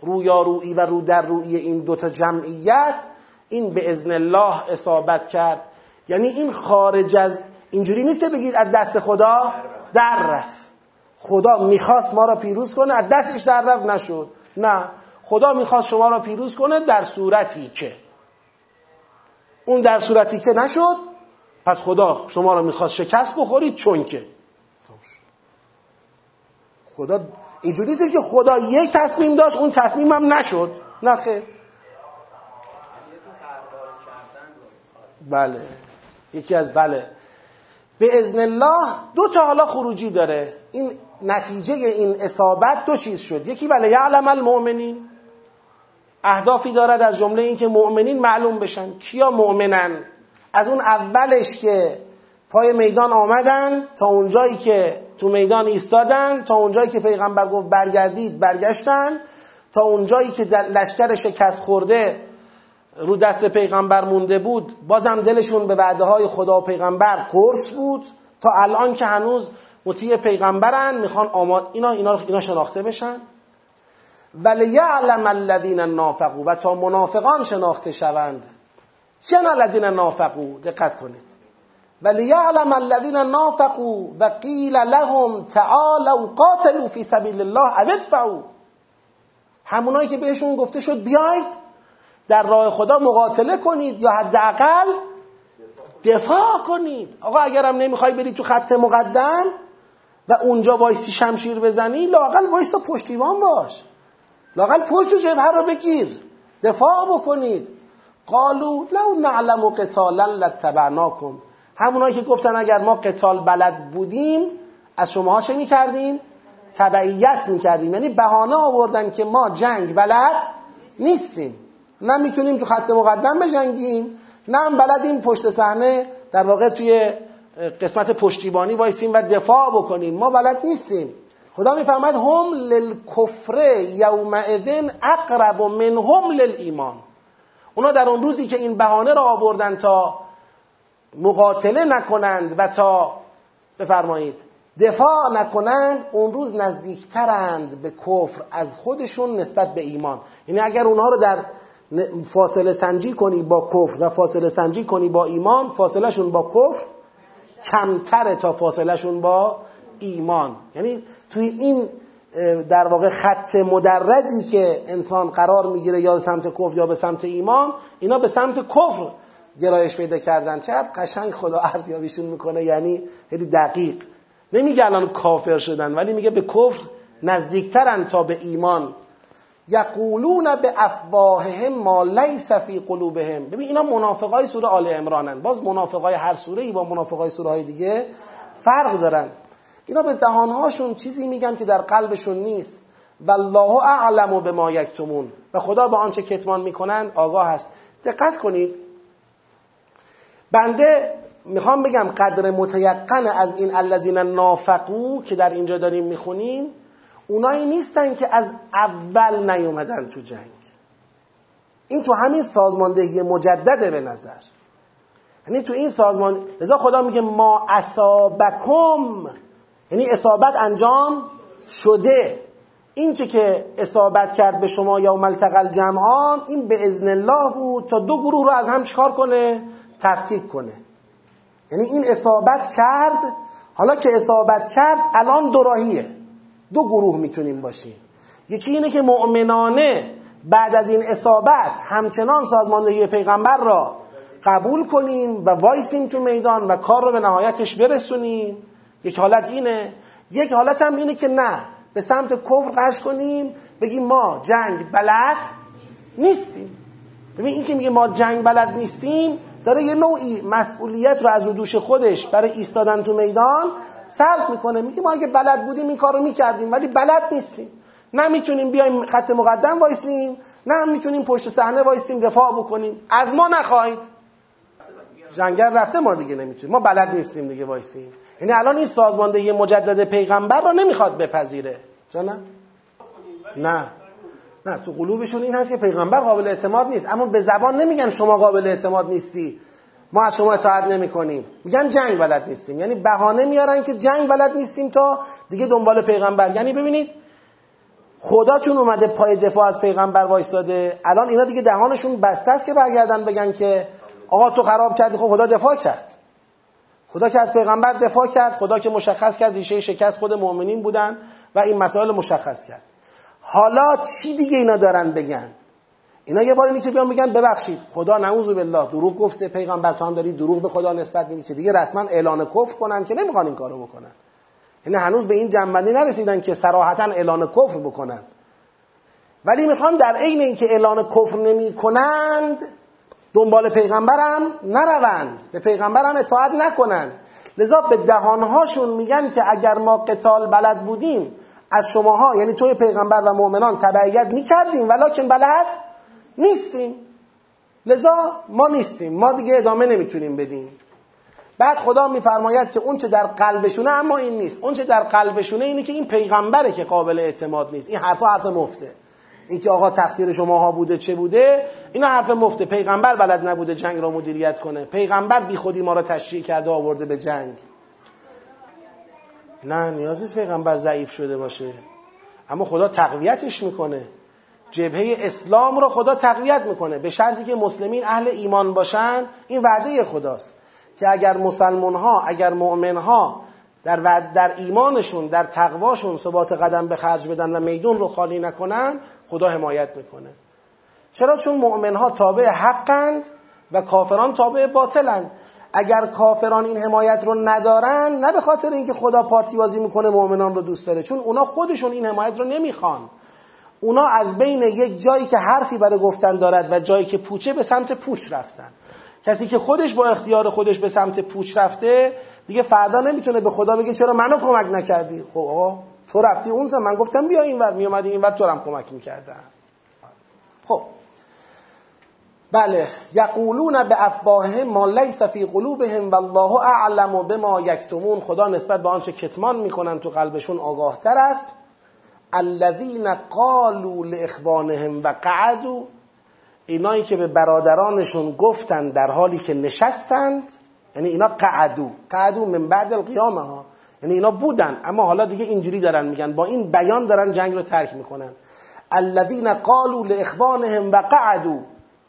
رویارویی و رو در روی این دوتا جمعیت این به ازن الله اصابت کرد. یعنی این خارج از اینجوری نیست که بگید از دست خدا در رفت. خدا می‌خواست ما را پیروز کنه از دستش در رفت نشد. نه خدا می‌خواست شما را پیروز کنه در صورتی که اون در صورتی که نشد پس خدا شما را می‌خواست شکست بخورید چون که. خدا اینجوری نیست که خدا یک تصمیم داشت اون تصمیم هم نشد. نه خیر. بله. یکی از بله. به ازن الله دو تا حالا خروجی داره. این نتیجه این اصابت دو چیز شد. یکی بله یعلم المؤمنین. اهدافی دارد از جمله اینکه مؤمنین معلوم بشن. کیا مؤمنن؟ از اون اولش که پای میدان آمدن تا اونجایی که تو میدان ایستادن تا اونجایی که پیغمبر گفت برگردید برگشتن تا اونجایی که لشکر شکست خورده رو دست پیغمبر مونده بود بازم دلشون به وعده های خدا و پیغمبر قرص بود. تا الان که هنوز مطیع پیغمبرن می‌خوان آماد اینا, اینا, اینا شناخته بشن. ولیعلم الذین نافقو و تا منافقان شناخته شوند. کن الذین نافقو دقت کنید. ولیعلم الذین نافقو و قیل لهم تعالوا قاتلوا فی سبیل الله او ادفعوا. همونایی که بهشون گفته شد بیاید در راه خدا مقاتله کنید یا حداقل دفاع کنید. آقا اگرم نمی‌خوای بری تو خط مقدم و اونجا وایسی شمشیر بزنی لاقل وایستا پشتیبان باش. لاقل پشت جبهه رو بگیر. دفاع بکنید. قالو لو نعلم قتالا لتبعناکم همونایی که گفتن اگر ما قتال بلد بودیم از شماها چه می‌کردیم؟ تبعیت می‌کردیم. یعنی بهانه آوردن که ما جنگ بلد نیستیم. نه می‌تونیم تو خط مقدم بجنگیم نه هم بلدیم پشت صحنه در واقع توی قسمت پشتیبانی وایسیم و دفاع بکنیم. ما بلد نیستیم. خدا میفرماید هم للکفر یومئذ اقرب منهم للایمان. اونا در اون روزی که این بهانه را آوردن تا مقاتله نکنند و تا بفرمایید دفاع نکنند اون روز نزدیکترند به کفر از خودشون نسبت به ایمان. یعنی اگر اونها رو در فاصله سنجی کنی با کفر و فاصله سنجی کنی با ایمان فاصلهشون با کفر کمتره تا فاصلهشون با ایمان. یعنی توی این در واقع خط مدرجی که انسان قرار می‌گیره یا به سمت کفر یا به سمت ایمان اینا به سمت کفر گرایش پیدا کردن. چقدر قشنگ خدا ارزیابیشون می‌کنه یعنی خیلی دقیق. نمیگه الان کافر شدن ولی میگه به کفر نزدیکترن تا به ایمان. یقولون به افواههم ما لیس فی قلوبهم. ببین اینا منافقای سوره آل عمرانن. باز منافقای هر سوره ای با منافقای سوره های دیگه فرق دارن. اینا به دهانهاشون چیزی میگن که در قلبشون نیست. والله اعلم به ما یکتمون. و خدا به آنچه کتمان می‌کنن آگاه هست دقت کنید. بنده می‌خوام بگم قدر متیقن از این الذین نافقو که در اینجا داریم می‌خونیم اونایی نیستن که از اول نیومدن تو جنگ. این تو همین سازماندهی مجدده به نظر. یعنی تو این سازمان لذا خدا میگه ما اصابکم. یعنی اصابت انجام شده. این که اصابت کرد به شما یا ملتقل جمعان این به ازن الله بود تا دو گروه رو از هم چکار کنه؟ تفکیک کنه. یعنی این اصابت کرد حالا که اصابت کرد الان دوراهیه. دو گروه می‌تونیم باشیم. یکی اینه که مؤمنانه بعد از این اصابت همچنان سازماندهی پیغمبر را قبول کنیم و وایسیم تو میدان و کار رو به نهایتش برسونیم. یک حالت اینه. یک حالت هم اینه که نه به سمت کفر غش کنیم بگیم ما جنگ بلد نیستیم. ببین این که میگه ما جنگ بلد نیستیم داره یه نوعی مسئولیت رو از دوش خودش برای ایستادن تو میدان سلب می‌کنه. میگه ما اگه بلد بودیم این کار رو می‌کردیم ولی بلد نیستیم. نه می‌تونیم بیایم خط مقدم وایسیم نه می‌تونیم پشت صحنه وایسیم دفاع بکنیم. از ما نخواهید. جنگل رفته ما دیگه نمی‌تونیم. ما بلد نیستیم دیگه وایسیم. یعنی الان این سازماندهی مجدد پیغمبر رو نمی‌خواد بپذیره. چرا نه؟ نه. نه تو قلوبشون این هست که پیغمبر قابل اعتماد نیست. اما به زبان نمیگن شما قابل اعتماد نیستی. ما از شما اطاعت نمی کنیم میگن جنگ بلد نیستیم. یعنی بهانه میارن که جنگ بلد نیستیم تا دیگه دنبال پیغمبر. یعنی ببینید خدا چون اومده پای دفاع از پیغمبر وایساده الان اینا دیگه دهانشون بسته است که برگردن بگن که آقا تو خراب کردی خب خدا دفاع کرد. خدا که از پیغمبر دفاع کرد خدا که مشخص کرد ریشه شکست خود مؤمنین بودن و این مسائل مشخص کرد. حالا چی دیگه اینا دارن بگن؟ اینا یه بار اینی که بیان بگن ببخشید خدا نعوذ بالله دروغ گفته پیغمبر تو هم داری دروغ به خدا نسبت میدی که دیگه رسما اعلان کفر کنن که نمی‌خوان این کارو بکنن. یعنی هنوز به این جنبندی نرسیدن که صراحتا اعلان کفر بکنن. ولی می‌خوان در عین اینکه اعلان کفر نمی کنند دنبال پیغمبرم نروند. به پیغمبرم اطاعت نکنند. لذا به دهانهاشون میگن که اگر ما قتال بلد بودیم از شماها یعنی توی پیغمبر و مؤمنان تبعیت می‌کردیم ولکن بلد نیستیم. لذا ما نیستیم. ما دیگه ادامه نمی‌تونیم بدیم. بعد خدا میفرماید که اون چه در قلبشونه اما این نیست. اون چه در قلبشونه اینه که این پیغمبره که قابل اعتماد نیست. این حرفا حرف مفته. اینکه آقا تقصیر شماها بوده چه بوده اینا حرف مفته پیغمبر بلد نبوده جنگ را مدیریت کنه. پیغمبر بی خودی ما را تشریح کرده آورده به جنگ. نه نیاز نیست پیغمبر ضعیف شده باشه. اما خدا تقویتش می‌کنه. جبهه اسلام رو خدا تقویت می‌کنه. به شرطی که مسلمین اهل ایمان باشن این وعده خداست. که اگر مسلمان ها اگر مؤمن ها در, در ایمانشون در تقواشون ثبات قدم به خرج بدن و میدون رو خالی نکنن خدا حمایت می‌کنه. چرا؟ چون مؤمن ها تابع حقند و کافران تابع باطلند اگر کافران این حمایت رو ندارن نه به خاطر اینکه خدا پارتی بازی می‌کنه مؤمنان رو دوست داره. چون اونا خودشون این حمایت رو نمی‌خوان. اونا از بین یک جایی که حرفی برای گفتن دارد و جایی که پوچه به سمت پوچ رفتن. کسی که خودش با اختیار خودش به سمت پوچ رفته دیگه فردا نمی‌تونه به خدا بگه چرا منو کمک نکردی. خب آقا تو رفتی اون من گفتم بیا اینور میومدی اینور تو هم کمک می‌کردم خب. بله. یقولون به افواههم ما لیس فی قلوبهم والله اعلم بما یکتمون. خدا نسبت به آنچه کتمان می‌کنن تو قلبشون آگاه تر است. الذین قالوا لاخوانهم و قعدوا اینایی که به برادرانشون گفتند در حالی که نشستند یعنی اینا قعدو قعدو من بعد القیامه ها. یعنی اینا بودن اما حالا دیگه اینجوری دارن میگن. با این بیان دارن جنگ رو ترک می‌کنن. الذین قالوا لاخوانهم و قعدوا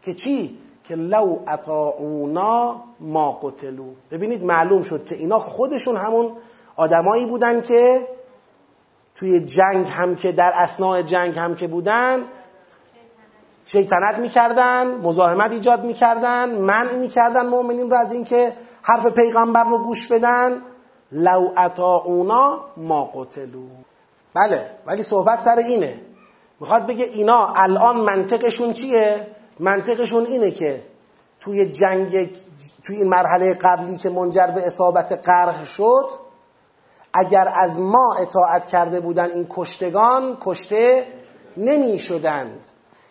که چی؟ که لو اطاعونا ما قتلو ببینید معلوم شد که اینا خودشون همون آدمایی بودن که توی جنگ هم که در اسناع جنگ هم که بودن شیطنت می‌کردن مزاحمت ایجاد می‌کردن منع می‌کردن مؤمنین رو از اینکه حرف پیغمبر رو گوش بدن. لو اطاعونا ما قتلو بله ولی صحبت سر اینه. می‌خواد بگه اینا الان منطقشون چیه؟ منطقشون اینه که توی جنگ توی این مرحله قبلی که منجر به اصابت قرح شد اگر از ما اطاعت کرده بودن این کشتگان کشته نمی شدند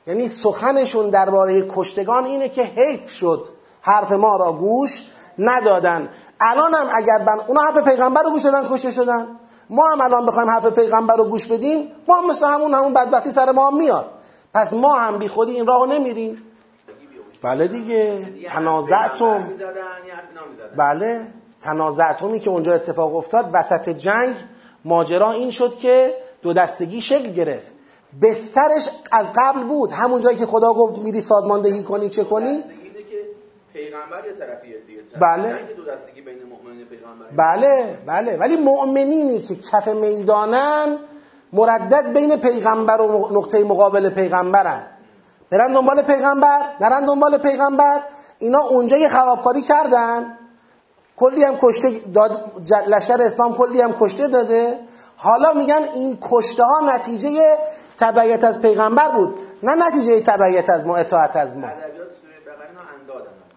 یعنی سخنشون درباره کشتگان اینه که حیف شد. حرف ما را گوش ندادن. الان هم اگر بن... اونا حرف پیغمبر رو گوش دادن کشته شدن. ما هم الان بخوایم حرف پیغمبر رو گوش بدیم ما هم مثل همون همون بدبختی سر ما هم میاد. پس ما هم بی خودی این راهو نمیریم. بله دیگه. تنازعتم. بله. تنازعتمی که اونجا اتفاق افتاد وسط جنگ ماجرا این شد که دو دستگی شکل گرفت. بسترش از قبل بود. همون جایی که خدا گفت میری سازماندهی کنی چه کنی پیغمبر یه طرفیه دیگه بله. بین بله بله. ولی مؤمنینی که کف می‌دانن مردد بین پیغمبر و نقطه مقابل پیغمبرن. برن دنبال پیغمبر نرن دنبال پیغمبر. اینا اونجا یه خرابکاری کردن. کلی هم کشته داد لشکر اسلام کلی هم کشته داده. حالا میگن این کشته ها نتیجه تبعیت از پیغمبر بود. نه نتیجه تبعیت از ما اطاعت از ما.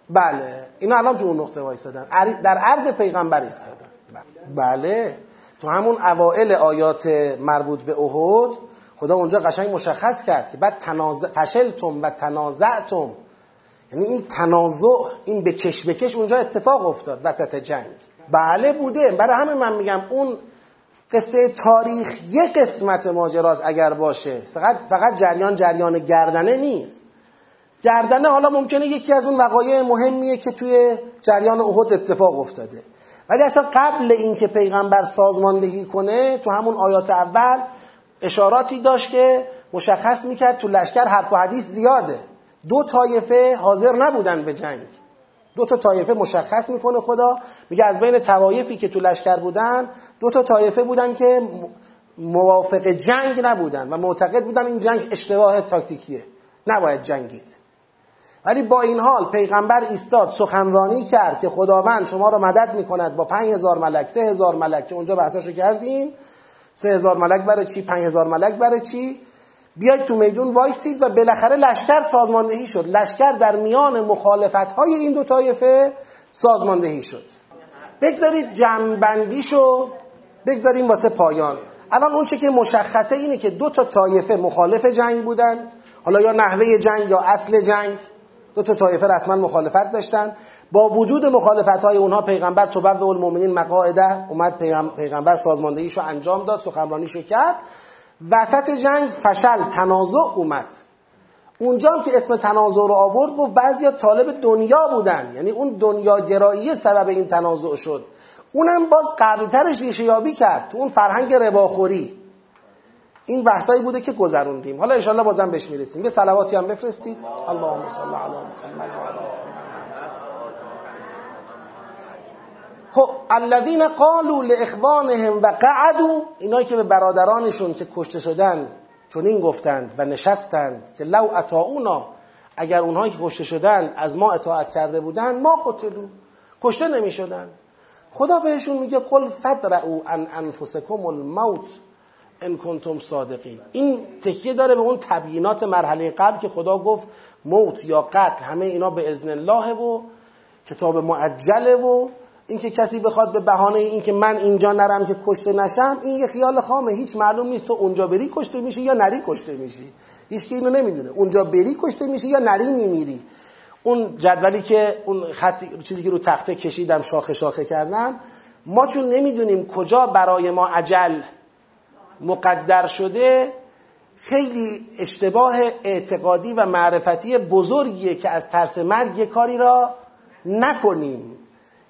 بله. اینا الان تو اون نقطه وایسادن. در عرض پیغمبر ایستادن. بله. تو همون اوائل آیات مربوط به احد خدا اونجا قشنگ مشخص کرد که بعد تنازع فشلتم و تنازعتم. یعنی این تنازع این به کش به کش اونجا اتفاق افتاد وسط جنگ. بله بوده. برای همین من میگم اون قصه تاریخ یک قسمت ماجراست اگر باشه. فقط فقط جریان جریان گردنه نیست. گردنه حالا ممکنه یکی از اون وقایع مهمیه که توی جریان احد اتفاق افتاده. ولی اصلا قبل اینکه پیغمبر سازماندهی کنه تو همون آیات اول اشاراتی داشت که مشخص می‌کرد تو لشکر حرف و حدیث زیاده. دو طایفه حاضر نبودن به جنگ. دو تا طایفه مشخص می‌کنه خدا. میگه از بین طوایفی که تو لشکر بودن دو تا طایفه بودن که موافق جنگ نبودن و معتقد بودن این جنگ اشتباه تاکتیکیه. نباید جنگید. ولی با این حال پیغمبر ایستاد سخنرانی کرد که خداوند شما رو مدد می‌کند با پنج هزار ملک سه هزار ملک که اونجا بحثاشو کردیم. سه هزار ملک برای چی؟ پنج هزار ملک برای چی؟ بیاید تو میدون وایسید و بالاخره لشکر سازماندهی شد. لشکر در میان مخالفت های این دو طایفه سازماندهی شد. بگذارید جمعبندیشو بگذاریم واسه پایان. الان اون چه که مشخصه اینه که دو تا طایفه مخالف جنگ بودن. حالا یا نحوه جنگ یا اصل جنگ. دو تا طایفه رسما مخالفت داشتن. با وجود مخالفت های اونها پیغمبر توبه المؤمنین مقاعده اومد پیغم- پیغمبر سازماندهیشو انجام داد سخنرانیشو کرد. وسط جنگ فشل تنازع اومد. اونجا هم که اسم تنازع رو آورد گفت بعضیا طالب دنیا بودن. یعنی اون دنیا گرایی سبب این تنازع شد. اونم باز قبلترش ریشه یابی کرد. تو اون فرهنگ رباخوری. این بحثایی بوده که گذروندیم. حالا انشالله بازم بهش می‌رسیم. یه صلواتی هم بفرستید. اللهم صل علی محمد و علی خب الذین قالوا لاخوانهم و قعدوا اینایی که به برادرانشون که کشته شدن چون این گفتند و نشستند که لو اطاعونا اگر اونهایی که کشته شدن از ما اطاعت کرده بودن ما قتلو. کشته نمی شدن خدا بهشون میگه قل فدرعوا عن انفسکم الموت. ان کنتم صادقین. این تکیه داره به اون تبیینات مرحله قبل که خدا گفت موت یا قتل همه اینا به اذن الله و کتاب معجله و اینکه کسی بخواد به بهانه اینکه من اینجا نرم که کشته نشم این یه خیال خامه. هیچ معلوم نیست تو اونجا بری کشته میشی یا نری کشته میشی. هیچ که اینو نمی‌دونه. اونجا بری کشته میشی یا نری میمیری. اون جدولی که اون خط چیزی که رو تخته کشیدم شاخه شاخه کردم ما چون نمی‌دونیم کجا برای ما عجل مقدر شده خیلی اشتباه اعتقادی و معرفتی بزرگیه که از ترس مرگ یه کاری را نکنیم.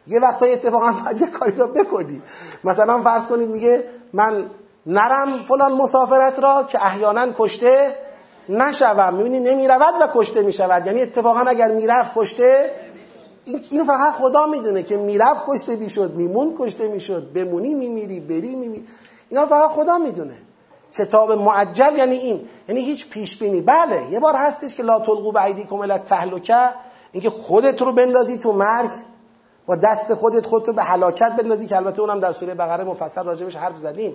یه وقتایی اتفاقا باید یه کاری را بکنی مثلا فرض کنید میگه من نرم فلان مسافرت را که احیانا کشته نشوم. می‌بینی نمی‌رود و کشته می‌شود. یعنی اتفاقا اگر می‌رفت کشته اینو فقط خدا می‌دونه که می‌رفت کشته می‌شد میمون کشته می‌شد. بمونی میمیری بری میمیری اینا فقط خدا می‌دونه. کتاب معجل یعنی این. یعنی هیچ پیش بینی بله یه بار هستش که لا تلقوا بعیدیکم الی تهلکه اینکه خودت رو بندازی تو مرگ. با دست خودت خودتو به هلاکت بندازی که البته اونم در سوره بقره مفصل راجبش حرف زدیم.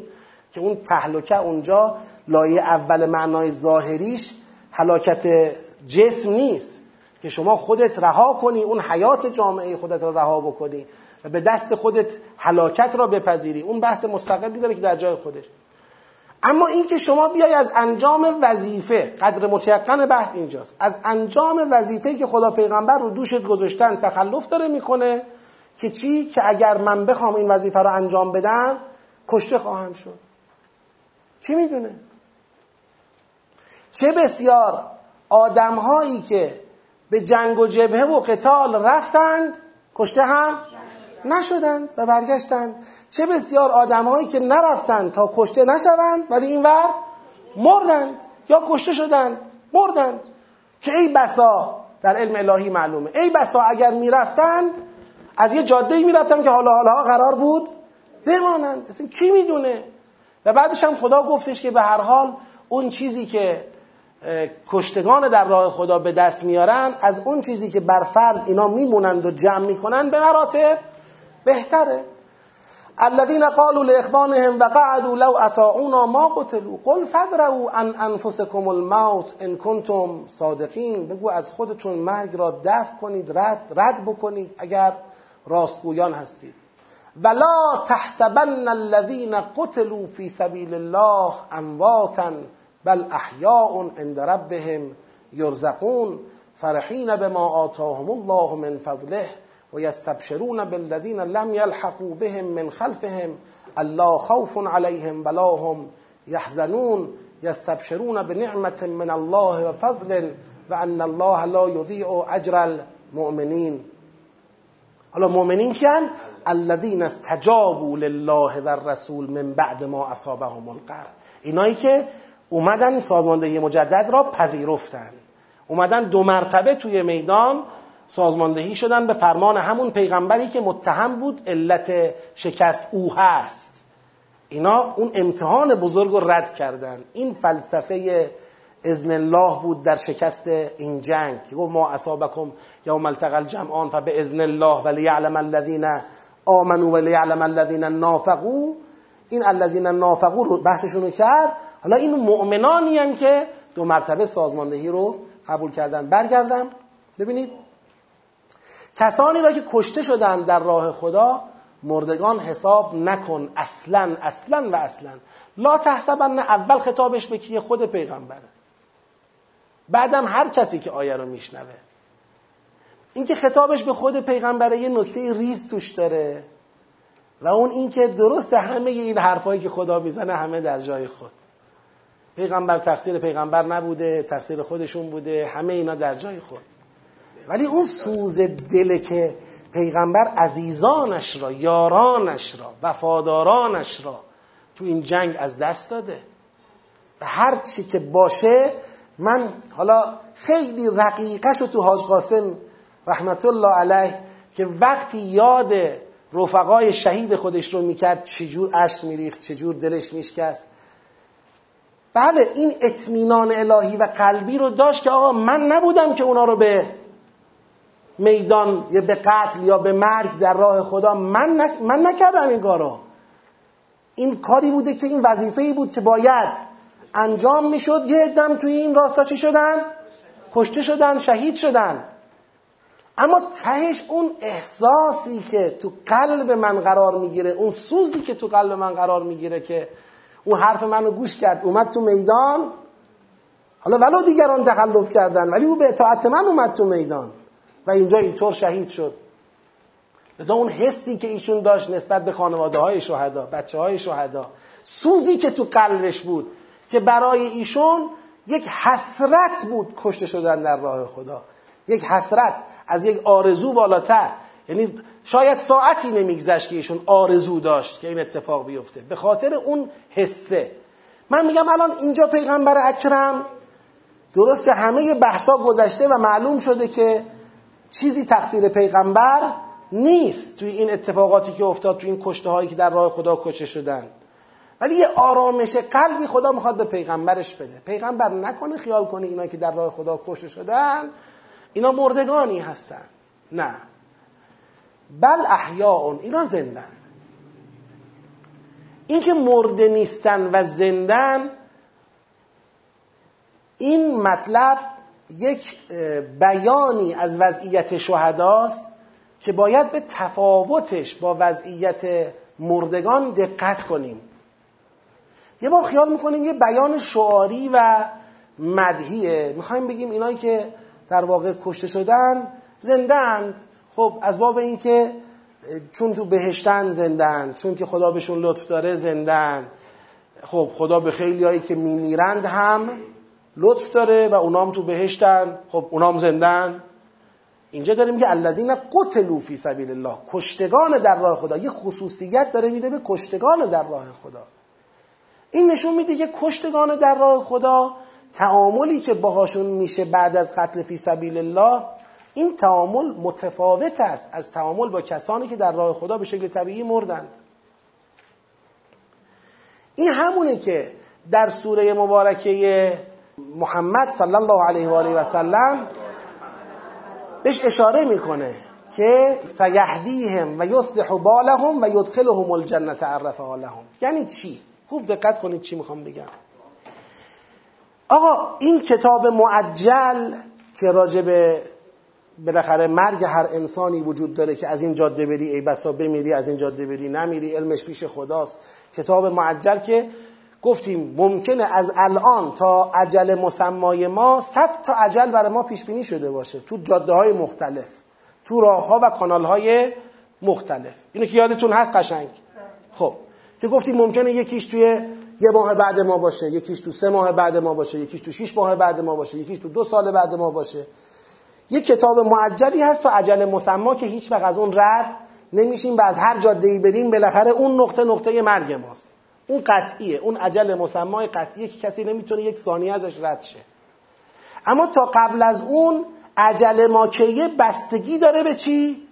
که اون تهلکه اونجا لایه اول معنای ظاهریش هلاکت جسم نیست. که شما خودت رها کنی اون حیات جامعه خودت را رها بکنی. و به دست خودت هلاکت را بپذیری. اون بحث مستقلی داره که در جای خودش. اما اینکه شما بیای از انجام وظیفه قدر متیقن بحث اینجاست. از انجام وظیفه که خدا پیغمبر رو دوشت گذاشتن تخلف داره می‌کنه که چی؟ که اگر من بخوام این وظیفه رو انجام بدم کشته خواهم شد. کی می‌دونه؟ چه بسیار آدمهایی که به جنگ و جبهه و قتال رفتند کشته هم نشدند و برگشتند. چه بسیار آدمهایی که نرفتند تا کشته نشوند ولی اینور مردند یا کشته شدند مردند. که ای بسا در علم الهی معلومه. ای بسا اگر می‌رفتند از یه جاده می‌رفتند که حالا حالا قرار بود بمانند. اصلا کی می‌دونه؟ و بعدش هم خدا گفتش که به هر حال اون چیزی که کشتگان در راه خدا به دست میارن از اون چیزی که بر فرض اینا میمونند و جمع می‌کنن به مراتب بهتره. الذين قالوا لاخوانهم وقعدوا لو اطاعونا ما قتلوا. قل فدروا عن انفسكم الموت ان كنتم صادقین. بگو از خودتون مرگ را دفع کنید رد رد بکنید اگر راستگویان هستید. ولا تحسبن الذين قتلوا في سبيل الله امواتا بل احیاء عند ربهم یرزقون. فرحین بما آتاهم الله من فضله. و یستبشرون بالذین لم یلحقوا بهم من خلفهم الله خوف عليهم ولا هم يحزنون. يستبشرون بنعمة من الله وفضل وأن الله لا يضيع أجر المؤمنين. حالا مؤمنین کیان الذين استجابوا لله والرسول من بعد ما اصابهم القرح اینایی که اومدن سازماندهی مجدد را پذیرفتن. اومدن دو مرتبه توی میدان سازماندهی شدن به فرمان همون پیغمبری که متهم بود علت شکست او هست. اینا اون امتحان بزرگ رو رد کردن. این فلسفه ازن الله بود در شکست این جنگ. که گفت ما اصابکم یوم التقى الجمعان به ازن الله ولیعلم الذین آمنوا ولیعلم الذین نافقوا. این الذین نافقو رو بحثشون رو کرد. حالا این مؤمنانی هم که دو مرتبه سازماندهی رو قبول کردن. برگردم. ببینید کسانی را که کشته شدن در راه خدا مردگان حساب نکن اصلا اصلا و اصلا. لا تحسبن اول خطابش به کیه خود پیغمبره بعدم هر کسی که آیه رو میشنوه. اینکه خطابش به خود پیغمبره یه نکته ریز توش داره و اون اینکه درست همه این حرفایی که خدا می‌زنه همه در جای خود. پیغمبر تقصیر پیغمبر نبوده تقصیر خودشون بوده همه اینا در جای خود. ولی اون سوز دل که پیغمبر عزیزانش را یارانش را وفادارانش را تو این جنگ از دست داده. و هر چی که باشه من حالا خیلی رقیقش رو تو حاج قاسم رحمت الله علیه که وقتی یاد رفقای شهید خودش رو می‌کرد چجور عشق میریخت چجور دلش میشکست. بله این اطمینان الهی و قلبی رو داشت که آقا من نبودم که اونا رو به میدان یا به قتل یا به مرگ در راه خدا من, من نکردم این کارو. این کاری بوده که این وظیفه ای بود که باید انجام می‌شد. یه دم توی این راستا چی شدن؟ کشته شدن شهید شدن. اما تهش اون احساسی که تو قلب من قرار می‌گیره اون سوزی که تو قلب من قرار می‌گیره که اون حرف منو گوش کرد اومد تو میدان. حالا ولو دیگران تخلف کردن ولی او به اطاعت من اومد تو میدان. و اینجا اینطور شهید شد. لذا اون حسی که ایشون داشت نسبت به خانواده های شهدا بچه های شهدا سوزی که تو قلبش بود که برای ایشون یک حسرت بود کشته شدن در راه خدا. یک حسرت از یک آرزو بالاتر. یعنی شاید ساعتی نمیگذشت که ایشون آرزو داشت که این اتفاق بیفته. به خاطر اون حسه. من میگم الان اینجا پیغمبر اکرم درست همه بحثا گذشته و معلوم شده که چیزی تقصیر پیغمبر نیست توی این اتفاقاتی که افتاد توی این کشته هایی که در راه خدا کشته شدن. ولی یه آرامش قلبی خدا می‌خواد به پیغمبرش بده. پیغمبر نکنه خیال کنه اینا که در راه خدا کشته شدن اینا مردگانی هستن. نه. بل احیاء اینا زندن. اینکه مرده نیستن و زندن این مطلب یک بیانی از وضعیت شهداست که باید به تفاوتش با وضعیت مردگان دقت کنیم. یه بار خیال می‌کنیم یه بیان شعاری و مدهیه می‌خوایم بگیم اینایی که در واقع کشته شدن زندند خب از باب اینکه چون تو بهشتن زندن چون که خدا بهشون لطف داره زندن خب خدا به خیلی هایی که میمیرند هم لطف داره و اونام تو بهشتن. خب اونام زندن. اینجا داریم که الذین قتلوا فی سبیل الله. کشتگان در راه خدا. یه خصوصیت داره میده به کشتگان در راه خدا. این نشون میده که کشتگان در راه خدا تعاملی که باهاشون میشه بعد از قتل فی سبیل الله این تعامل متفاوت است از تعامل با کسانی که در راه خدا به شکل طبیعی مردند. این همونه که در سوره مبارکه محمد صلی الله علیه و آله و سلم بهش اشاره می‌کنه که سیهدیهم و یصلح بالهم و یدخلهم الجنه عرفها لهم یعنی چی؟ خوب دقت کنید چی می‌خوام بگم. آقا این کتاب معجل که راجع به بالاخره مرگ هر انسانی وجود داره که از این جاده بری ای بسا بمیری از این جاده بری نمیری علمش پیش خداست. کتاب معجل که گفتیم ممکنه از الان تا عجل مسمای ما صد تا عجل برای ما پیش بینی شده باشه تو جاده های مختلف تو راه ها و کانال های مختلف. اینو که یادتون هست قشنگ. خب که گفتیم ممکنه یکیش توی یه ماه بعد ما باشه یکیش تو سه ماه بعد ما باشه یکیش تو شش ماه بعد ما باشه یکیش تو دو سال بعد ما باشه. یه کتاب معجلی هست تو عجل مسما که هیچ وقت از اون رد نمیشیم و از هر جاده ای بریم بالاخره اون نقطه نقطه مرگ ماست. اون قطعیه اون عجل مسمای قطعیه که کسی نمی‌تونه یک ثانیه ازش رد شه. اما تا قبل از اون عجل ماکیه بستگی داره به چی؟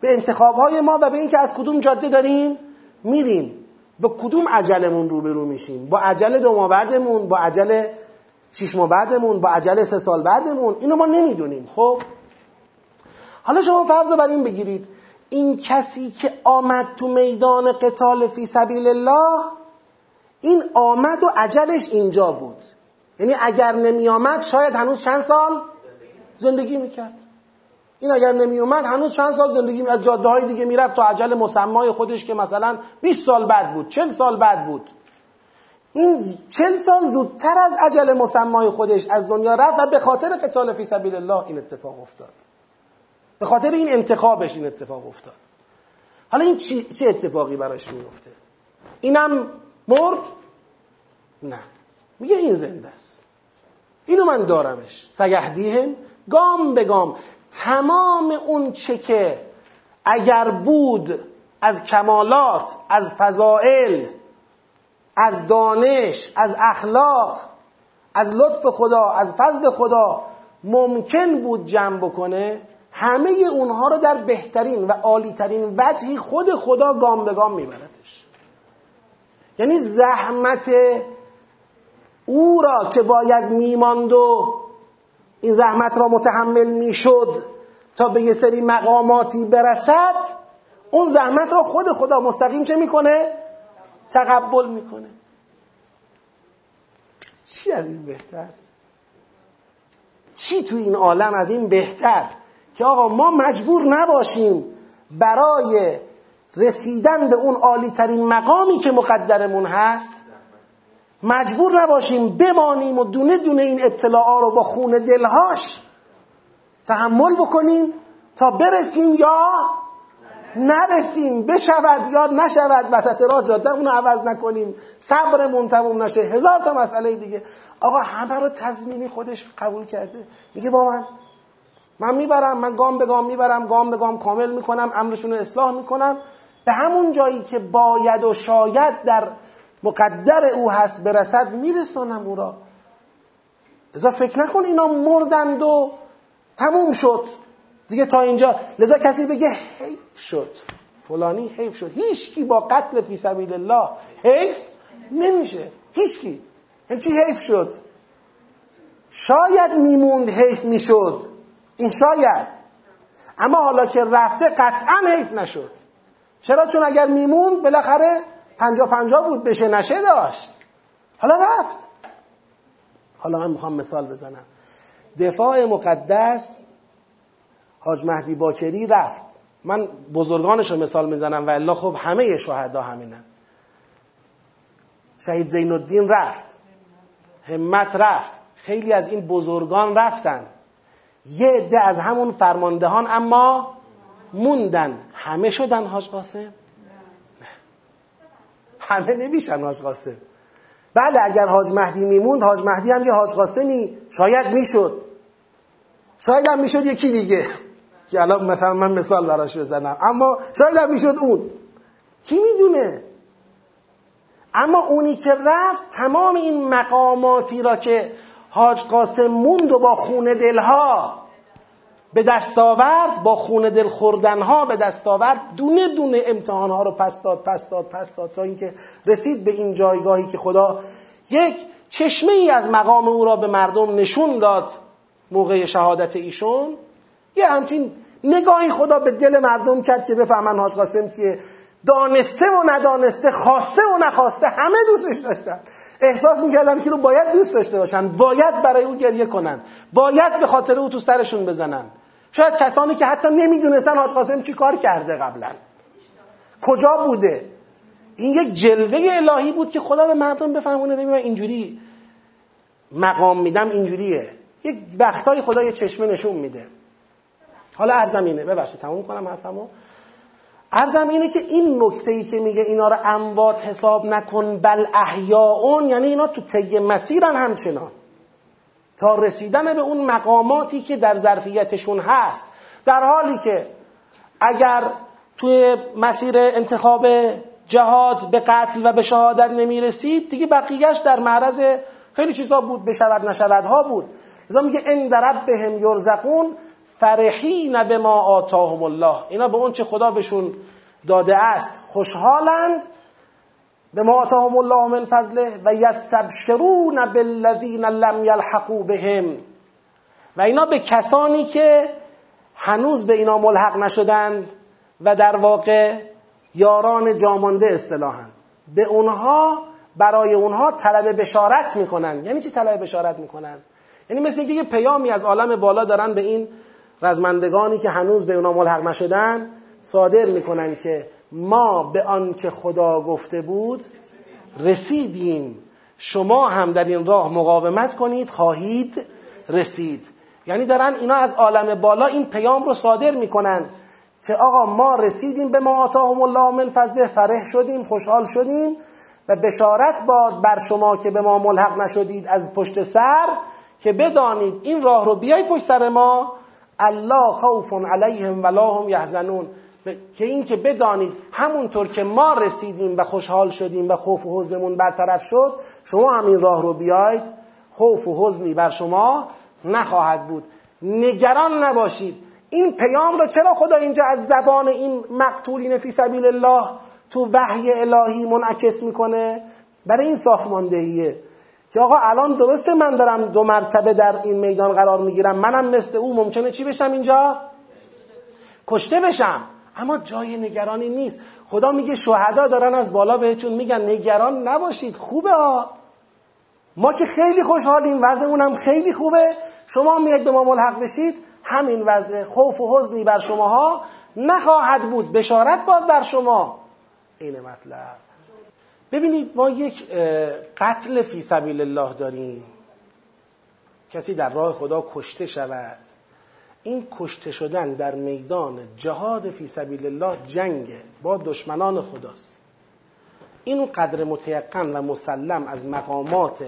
به انتخابهای ما و به اینکه از کدوم جاده داریم میریم. با کدوم عجلمون روبرو میشیم؟ با عجل دو ماه بعدمون با عجل شش ماه بعدمون با عجل سه سال بعدمون؟ اینو ما نمی‌دونیم. خب؟ حالا شما فرض رو بر این بگیرید. این کسی که آمد تو میدان قتال فی سبیل الله این آمد و عجلش اینجا بود. یعنی اگر نمی آمد شاید هنوز چند سال زندگی می‌کرد. این اگر نمی اومد هنوز چند سال زندگی از جاده های دیگه می‌رفت تا عجل مسمای خودش که مثلا 20 سال بعد بود 40 سال بعد بود. این 40 سال زودتر از عجل مسمای خودش از دنیا رفت و به خاطر قتال فی سبیل الله این اتفاق افتاد. به خاطر این انتخابش این اتفاق افتاد. حالا این چه اتفاقی براش میفته اینم مرد؟ نه. میگه این زنده است. اینو من دارمش. سیهدیهم گام به گام. تمام اون چه که اگر بود از کمالات از فضائل از دانش از اخلاق از لطف خدا از فضل خدا ممکن بود جمع بکنه همه اونها رو در بهترین و عالیترین وجهی خود خدا گام به گام میبردش یعنی زحمت او را که باید میماند و این زحمت را متحمل می‌شد تا به یه سری مقاماتی برسد اون زحمت را خود خدا مستقیم چه می‌کنه؟ تقبل می‌کنه چی از این بهتر؟ چی تو این عالم از این بهتر که آقا ما مجبور نباشیم برای رسیدن به اون عالی ترین مقامی که مقدرمون هست مجبور نباشیم بمانیم و دونه دونه این اطلاعا رو با خون دلهاش تحمل بکنیم تا برسیم یا نرسیم بشود یا نشود وسط راه جاده اونو عوض نکنیم صبرمون تموم نشه. هزار تا مسئله دیگه. آقا همه رو تضمینی خودش قبول کرده. میگه با من. من می‌برم من گام به گام می‌برم گام به گام کامل می‌کنم امرشون رو اصلاح می‌کنم. به همون جایی که باید و شاید در مقدر او هست برسد میرسانم او را. لذا فکر نکن اینا مردند و تموم شد. دیگه تا اینجا. لذا کسی بگه حیف شد. فلانی حیف شد. هیچکی با قتل فی سبیل الله حیف نمیشه. هیچکی. این چی حیف شد؟ شاید میموند حیف می‌شد. این شاید. اما حالا که رفته قطعا حیف نشد. چرا چون اگر میموند بالاخره پنجا پنجا بود بشه نشه داشت. حالا رفت. حالا من می‌خوام مثال بزنم. دفاع مقدس حاج مهدی باکری رفت. من بزرگانش رو مثال می‌زنم و الا خب همه شهدا همینن. شهید زین الدین رفت. همت رفت. خیلی از این بزرگان رفتن. یه عده از همون فرماندهان اما موندن. همه شدن حاج قاسم؟ نه. همه نمیشن حاج قاسم. بله اگر حاج مهدی میموند حاج مهدی هم یه حاج قاسمی. شاید می‌شد. شاید هم می‌شد یکی دیگه. که الان مثلا من مثال براش بزنم. اما شاید هم می‌شد اون. کی می‌دونه؟ اما اونی که رفت تمام این مقاماتی را که حاج قاسم موند و با خون دلها به دست آورد با خون دل خوردنها به دست آورد دونه دونه امتحانها رو پس داد پس داد پس داد تا اینکه رسید به این جایگاهی که خدا یک چشمه ای از مقام او را به مردم نشون داد موقع شهادت ایشون. یه همچین نگاهی خدا به دل مردم کرد که بفهمن حاج قاسم که دانسته و ندانسته خواسته و نخواسته همه دوستش داشتن. احساس می‌کردم که رو باید دوست داشته باشن باید برای او گریه کنن باید به خاطر او تو سرشون بزنن. شاید کسانی که حتی نمی‌دونستن حاج قاسم چی کار کرده قبلا. کجا بوده؟ این یک جلوه الهی بود که خدا به مردم بفهمونه. ببین اینجوری مقام میدم اینجوریه. یک وقتای خدا یه چشمه نشون میده. حالا ارزم اینه. ببخشید تموم کنم حرفمو. ارزم اینه که این نکته ای که میگه اینا رو اموات حساب نکن بل احیاون یعنی اینا تو طی مسیرن همچنان. تا رسیدن به اون مقاماتی که در ظرفیتشون هست. در حالی که اگر توی مسیر انتخاب جهاد به قتل و به شهادت نمی رسید دیگه بقیهش در معرض خیلی چیزا بود بشود نشودها بود. لذا میگه ان در بهم یرزقون فرحین به ما آتاهم الله. اینا به اون چه خدا بهشون داده است. خوشحالند به ما آتاهم الله من فضله و یستبشرون بالذین لم یلحقوا بهم. و اینا به کسانی که هنوز به اینا ملحق نشدند و در واقع یاران جامانده اصطلاحا. به اونها برای اونها طلب بشارت می‌کنن. یعنی چی طلب بشارت می‌کنن؟ یعنی مثل اینکه یه پیامی از عالم بالا دارن به این رزمندگانی که هنوز به اونا ملحق نشدن صادر می‌کنن که ما به آنچه خدا گفته بود رسیدیم. شما هم در این راه مقاومت کنید خواهید رسید. یعنی دارن اینا از عالم بالا این پیام رو صادر می‌کنن که آقا ما رسیدیم به ما آتاهم الله من فضله فرح شدیم خوشحال شدیم و بشارت باد بر شما که به ما ملحق نشدید از پشت سر که بدانید این راه رو بیایید پشت سر ما. الله خوف علیهم ولا هم یحزنون. که این که بدانید همونطور که ما رسیدیم و خوشحال شدیم و خوف و حزنمون برطرف شد شما هم این راه رو بیاید. خوف و حزنی بر شما نخواهد بود. نگران نباشید. این پیام رو چرا خدا اینجا از زبان این مقتولین فی سبیل الله تو وحی الهی منعکس می‌کنه؟ برای این ساختماندهیه که آقا الان درسته من دارم دو مرتبه در این میدان قرار می‌گیرم. منم مثل او ممکنه چی بشم اینجا؟ کشته بشم. اما جای نگرانی نیست. خدا میگه شهدا دارن از بالا بهتون میگن نگران نباشید خوبه ها. ما که خیلی خوشحالیم وضعمون هم خیلی خوبه. شما میاد به ما ملحق بشید همین وضع خوف و حزنی بر شماها نخواهد بود. بشارت باد بر شما. این مطلب. ببینید ما یک قتل فی سبیل الله داریم. کسی در راه خدا کشته شود. این کشته شدن در میدان جهاد فی سبیل الله جنگ با دشمنان خداست. اینو قدر متیقن و مسلم از مقامات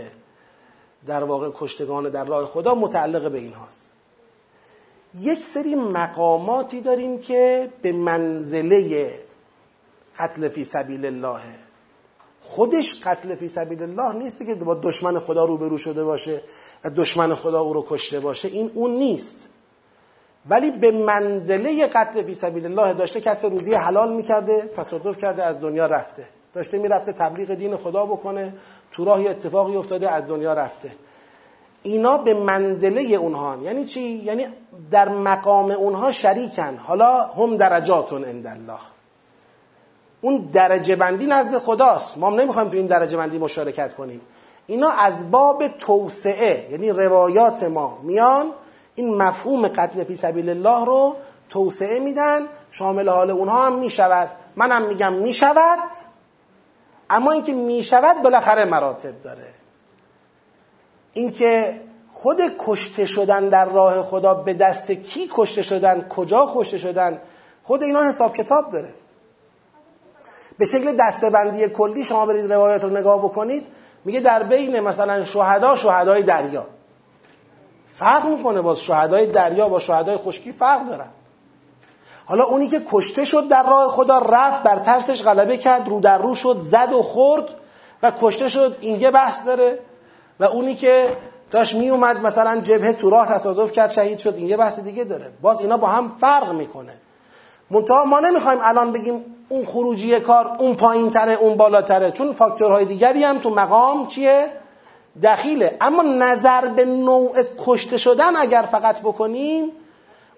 در واقع کشتگان در راه خدا متعلق به این هاست. یک سری مقاماتی داریم که به منزله قتل فی سبیل الله خودش قتل فی سبیل الله نیست بگه با دشمن خدا روبرو شده باشه و دشمن خدا او رو کشته باشه. این اون نیست. ولی به منزله قتل فی سبیل الله داشته کسب روزی حلال می‌کرده تصادف کرده از دنیا رفته. داشته می‌رفته تبلیغ دین خدا بکنه تو راه اتفاقی افتاده از دنیا رفته. اینا به منزله اونها یعنی چی؟ یعنی در مقام اونها شریکن. حالا هم درجاتون عند الله. اون درجه بندی نزد خداست. ما نمی‌خوایم تو این درجه بندی مشارکت کنیم. اینا از باب توسعه یعنی روایات ما میان این مفهوم قتل فی سبیل الله رو توسعه میدن شامل حال اونها هم می‌شود. منم میگم می‌شود اما اینکه می‌شود بالاخره مراتب داره. اینکه خود کشته شدن در راه خدا به دست کی کشته شدن کجا کشته شدن خود اینا حساب کتاب داره. به شکل دستبندی کلی شما برید روایت رو نگاه بکنید میگه در بین مثلا شهدا شهدای دریا. فرق می‌کنه با شهدای دریا با شهدای خشکی فرق دارن. حالا اونی که کشته شد در راه خدا رفت بر ترسش غلبه کرد رو در رو شد زد و خورد و کشته شد. این یه بحث داره. و اونی که داشت می اومد مثلا جبهه تو راه تصادف کرد شهید شد این یه بحث دیگه داره. باز اینا با هم فرق می‌کنه. منتها ما نمی‌خوایم الان بگیم اون خروجی کار اون پایین تره اون بالاتره. چون فاکتورهای دیگری هم تو مقام چیه؟ دخیله. اما نظر به نوع کشته شدن اگر فقط بکنیم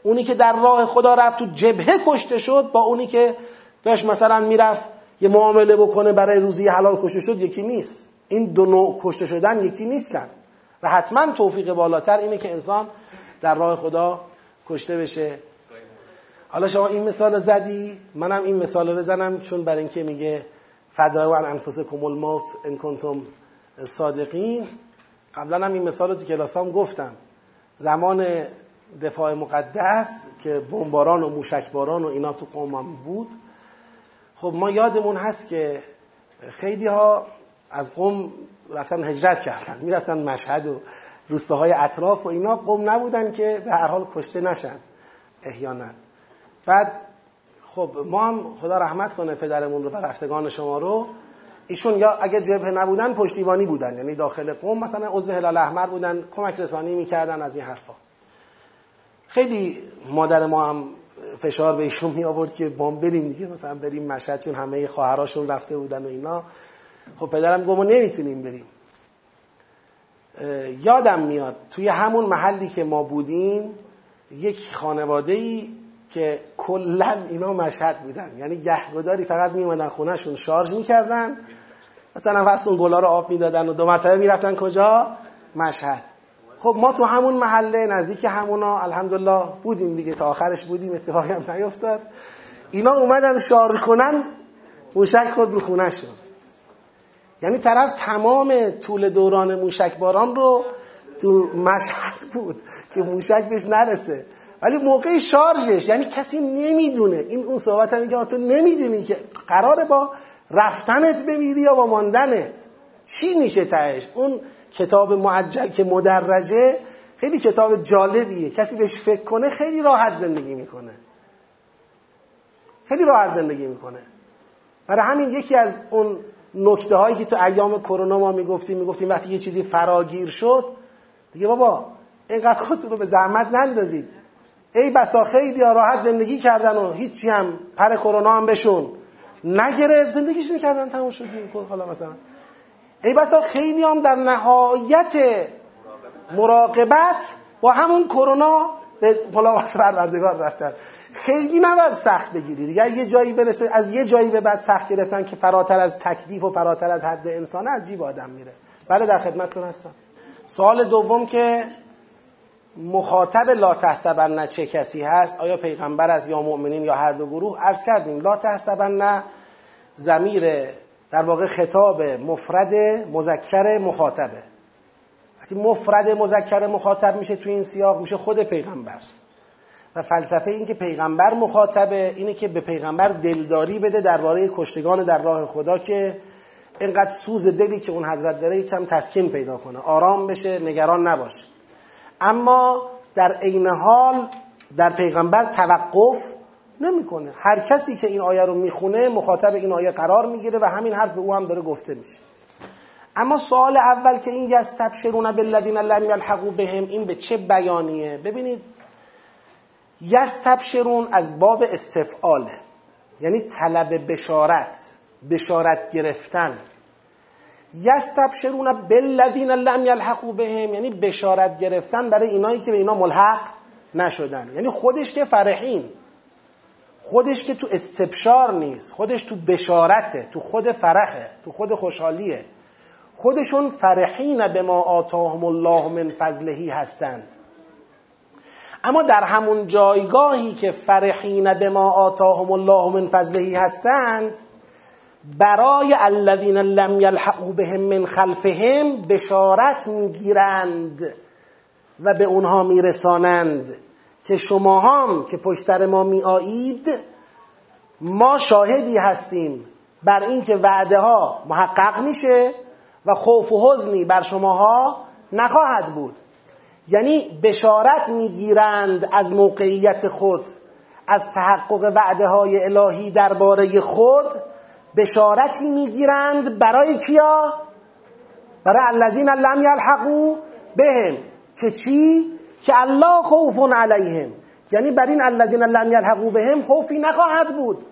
اونی که در راه خدا رفت تو جبهه کشته شد با اونی که داشت مثلا می‌رفت یه معامله بکنه برای روزی حلال کشته شد یکی نیست. این دو نوع کشته شدن یکی نیستن. و حتما توفیق بالاتر اینه که انسان در راه خدا کشته بشه. حالا شما این مثال زدی منم این مثال بزنم چون برای اینکه میگه فدرو عن انفسکم الموت ان کنتم صادقین. قبلا هم این مثال رو تو کلاسام گفتم. زمان دفاع مقدس که بمباران و موشکباران و اینا تو قومم بود. خب ما یادمون هست که خیلی ها از قوم رفتن هجرت کردن. می‌رفتن مشهد و روستاهای اطراف و اینا. قوم نبودن که به هر حال کشته نشن احیانا. بعد خب ما هم خدا رحمت کنه پدرمون رو و رفتگان شما رو ایشون یا اگه جبهه نبودن پشتیبانی بودن. یعنی داخل قوم مثلا عضو هلال احمر بودن کمک رسانی می‌کردن از این حرفا. خیلی مادر ما هم فشار به ایشون می آورد که بام بریم دیگه مثلا بریم مشهد چون همه خواهراشون رفته بودن و اینا. خب پدرم گفت ما نمی‌تونیم بریم. یادم میاد توی همون محلی که ما بودیم یک خانواده ای که کلا اینا مشهد بودن. یعنی گهگداری فقط میومدن خونهشون شارژ می‌کردن. مثلا فرض اون گلا رو آب می‌دادن و دو مرتبه می‌رفتن کجا؟ مشهد. خب ما تو همون محله نزدیک همونا الحمدلله بودیم دیگه تا آخرش بودیم اتفاقی هم نیفتاد اینا اومدن شارژ کنن موشک خود رو خونه شد. یعنی طرف تمام طول دوران موشک باران رو تو مشهد بود که موشک بهش نرسه. ولی موقع شارژش یعنی کسی نمی‌دونه. این اون صحبت هم که تو نمی‌دونی که قراره با رفتنت بمیری یا با ماندنت. چی میشه تهش؟ اون کتاب معجل که مدرجه خیلی کتاب جالبیه. کسی بهش فکر کنه خیلی راحت زندگی می‌کنه. خیلی راحت زندگی می‌کنه. برای همین یکی از اون نکته هایی که تو ایام کرونا ما می‌گفتیم می‌گفتیم وقتی یه چیزی فراگیر شد دیگه بابا اینقدر خودتون رو به زحمت نندازید. ای بسا خیلی راحت زندگی کردن و هیچی هم پر کرونا هم بشون. نگرفت زندگیشون کردن تموم شد حالا مثلا. ای بسا خیلی هم در نهایت مراقبت با همون کرونا به ملاقات پروردگار رفتن. خیلی نباید سخت بگیری دیگه. یه جایی برسه از یه جایی به بعد سخت گرفتن که فراتر از تکلیف و فراتر از حد انسانه عجیب آدم میره. بله در خدمتتون هستم. سوال دوم که مخاطب لا تحسبن چه کسی هست آیا پیغمبر است یا مؤمنین یا هر دو گروه؟ عرض کردیم لا تحسبن زمیر در واقع خطاب مفرد مذکر مخاطبه. وقتی مفرد مذکر مخاطب میشه تو این سیاق میشه خود پیغمبر. و فلسفه این که پیغمبر مخاطبه اینه که به پیغمبر دلداری بده درباره کشتگان در راه خدا که اینقدر سوز دلی که اون حضرت داره یکم تسکین پیدا کنه. آرام بشه نگران نباشه. اما در عین حال در پیغمبر توقف نمی‌کنه. هر کسی که این آیه رو می‌خونه مخاطب این آیه قرار می‌گیره و همین حرف به او هم داره گفته میشه. اما سوال اول که این یستبشرون بالذین لم یلحقوا بهم این به چه بیانیه؟ ببینید یستبشرون از باب استفعاله یعنی طلب بشارت بشارت گرفتن. یستبشرون بالذین لم یلحقوا بهم یعنی بشارت گرفتن برای اینایی که به اینا ملحق نشدن. یعنی خودش که فرحین خودش که تو استبشار نیست خودش تو بشارته تو خود فرحه تو خود خوشحالیه. خودشون فرحین به ما آتاهم الله من فضلهی هستند. اما در همون جایگاهی که فرحین به ما آتاهم الله من فضلهی هستند برای الذین لم یلحقوا بهم من خلفهم بشارت می‌گیرند و به اونها میرسانند. که شما هم که پشت سر ما می آیید ما شاهدی هستیم بر اینکه وعده ها محقق میشه و خوف و حزنی بر شماها نخواهد بود. یعنی بشارت می‌گیرند از موقعیت خود از تحقق وعده های الهی درباره خود بشارتی می‌گیرند برای کیا؟ برای الذین لم یلحقوا بهم. که چی؟ که الله خوف علیهم. یعنی بر این الذین لم یلحقوا بهم خوفی نخواهد بود.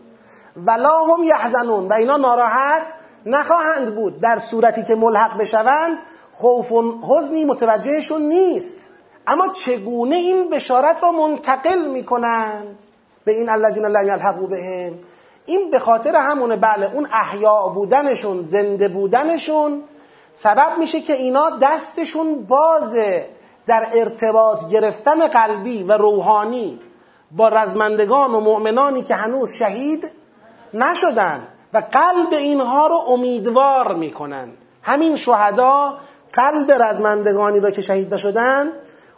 ولا هم یحزنون. و اینا ناراحت نخواهند بود. در صورتی که ملحق بشوند خوف و حزنی متوجهشون نیست. اما چگونه این بشارت را منتقل می‌کنند؟ به این الذین لم یلحقوا بهم. این به خاطر همونه بله اون احیا بودنشون زنده بودنشون سبب میشه که اینا دستشون بازه در ارتباط گرفتن قلبی و روحانی با رزمندگان و مؤمنانی که هنوز شهید نشدن و قلب اینها رو امیدوار می‌کنن. همین شهدا قلب رزمندگانی را که شهید نشدن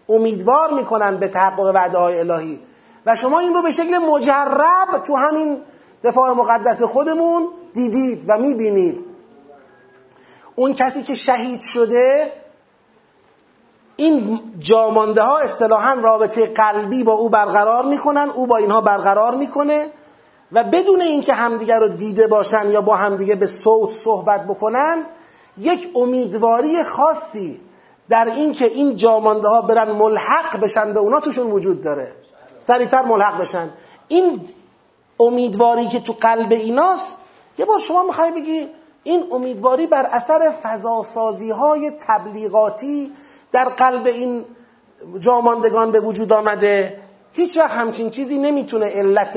امیدوار می‌کنن به تحقق وعده های الهی. و شما این رو به شکل مجرب تو همین دفاع مقدس خودمون دیدید و می‌بینید. اون کسی که شهید شده این جامانده ها اصطلاحا رابطه قلبی با او برقرار می‌کنن او با اینها برقرار می‌کنه و بدون اینکه همدیگر رو دیده باشن یا با همدیگه به صوت صحبت بکنن یک امیدواری خاصی در اینکه این جامانده ها برن ملحق بشن به اونا توشون وجود داره. سریعتر ملحق بشن. این امیدواری که تو قلب ایناست یه بار شما می‌خوای بگی این امیدواری بر اثر فضاسازی های تبلیغاتی در قلب این جاماندگان به وجود آمده. هیچ وقت همچین چیزی نمی‌تونه علت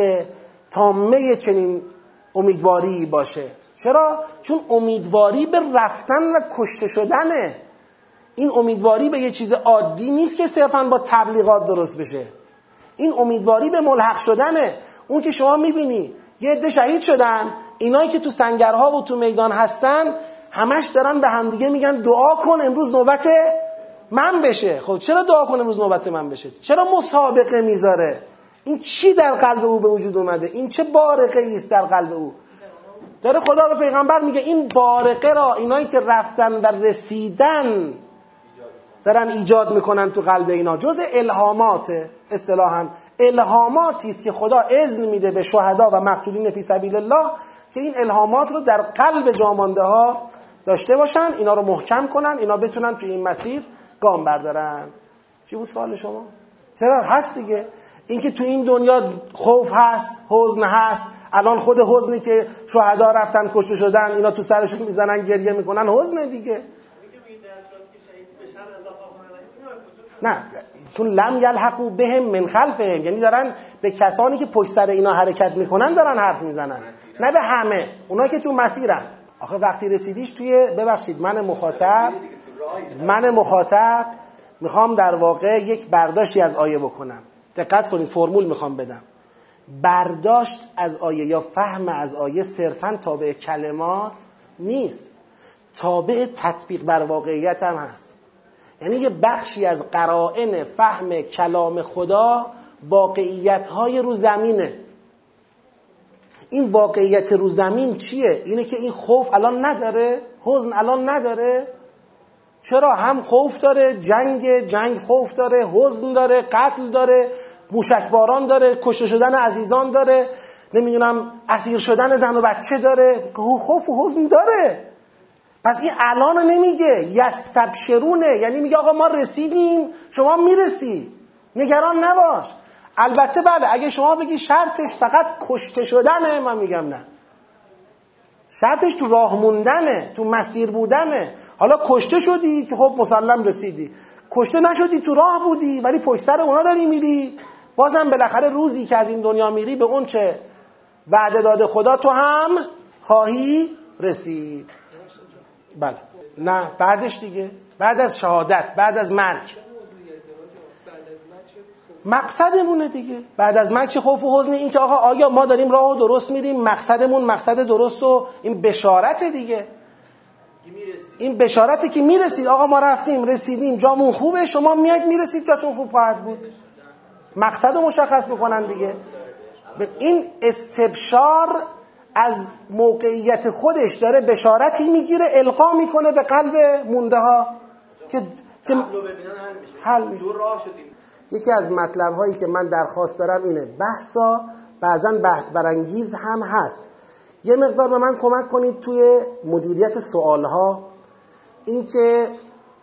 تامه چنین امیدواری باشه. چرا؟ چون امیدواری به رفتن و کشته شدنه. این امیدواری به یه چیز عادی نیست که صرفا با تبلیغات درست بشه. این امیدواری به ملحق شدنه. اون که شما می‌بینی یه عده شهید شدن اینایی که تو سنگرها و تو میدان هستن همش دارن به همدیگه میگن دعا کن امروز نوبت من بشه. خب چرا دعا کن امروز نوبت من بشه؟ چرا مسابقه می‌ذاره؟ این چی در قلب او به وجود اومده؟ این چه بارقه است در قلب او؟ داره خدا به پیغمبر میگه این بارقه را اینایی که رفتن و رسیدن دارن ایجاد می‌کنن تو قلب اینا. جز الهامات اصطلاحا. الهاماتی است که خدا اذن میده به شهدا و مقتولین فی سبیل الله که این الهامات رو در قلب جامانده ها داشته باشن اینا رو محکم کنن اینا بتونن توی این مسیر گام بردارن. چی بود سوال شما؟ چرا؟ هست دیگه. اینکه تو این دنیا خوف هست حزن هست الان خود حزنی که شهدا رفتن کشته شدن اینا تو سرشون می‌زنن گریه می‌کنن حزن دیگه. نه چون لم یلحقو بهم من خلفهم. یعنی دارن به کسانی که پشت سر اینا حرکت می‌کنن دارن حرف می‌زنن. نه به همه. اونا که تو مسیرن. آخه وقتی رسیدیش توی ببخشید من مخاطب من مخاطب می‌خوام در واقع یک برداشتی از آیه بکنم. دقت کنید فرمول می‌خوام بدم. برداشت از آیه یا فهم از آیه صرفا تابع کلمات نیست. تابع تطبیق بر واقعیت هم هست. یعنی یه بخشی از قرائن فهم کلام خدا واقعیت های رو زمینه این واقعیت رو زمین چیه؟ اینه که این خوف الان نداره؟ حزن الان نداره؟ چرا هم خوف داره جنگ جنگ خوف داره حزن داره قتل داره موشکباران داره کشته شدن عزیزان داره نمی‌دونم اسیر شدن زن و بچه داره خوف و حزن داره پس این الان نمیگه. یستبشرونه. یعنی میگه آقا ما رسیدیم. شما می‌رسی. نگران نباش. البته بله اگه شما بگی شرطش فقط کشته شدنه من میگم نه. شرطش تو راه موندنه تو مسیر بودنه. حالا کشته شدی که خب مسلم رسیدی. کشته نشدی تو راه بودی ولی پشت سر اونا داری میری. بازم بالاخره روزی که از این دنیا میری به اون چه وعده داده خدا تو هم خواهی رسید. بله. نه بعدش دیگه. بعد از شهادت بعد از مرگ. مقصدمونه دیگه. بعد از مرگ چه خوف و حزن؟ این که آقا آیا ما داریم راه و درست میریم؟ مقصدمون مقصد درست و این بشارت دیگه. این بشارتی که می‌رسید. آقا ما رفتیم رسیدیم. جامون خوبه؟ شما میاد می‌رسید. جاتون خوب خواهد بود. مقصد مشخص می‌کنن دیگه. این استبشار از موقعیت خودش داره بشارتی می‌گیره القا می‌کنه به قلب مونده ها که حل میشه. یکی از مطلب هایی که من درخواست دارم اینه بحثا بعضا بحث برانگیز هم هست. یه مقدار به من کمک کنید توی مدیریت سوال ها اینکه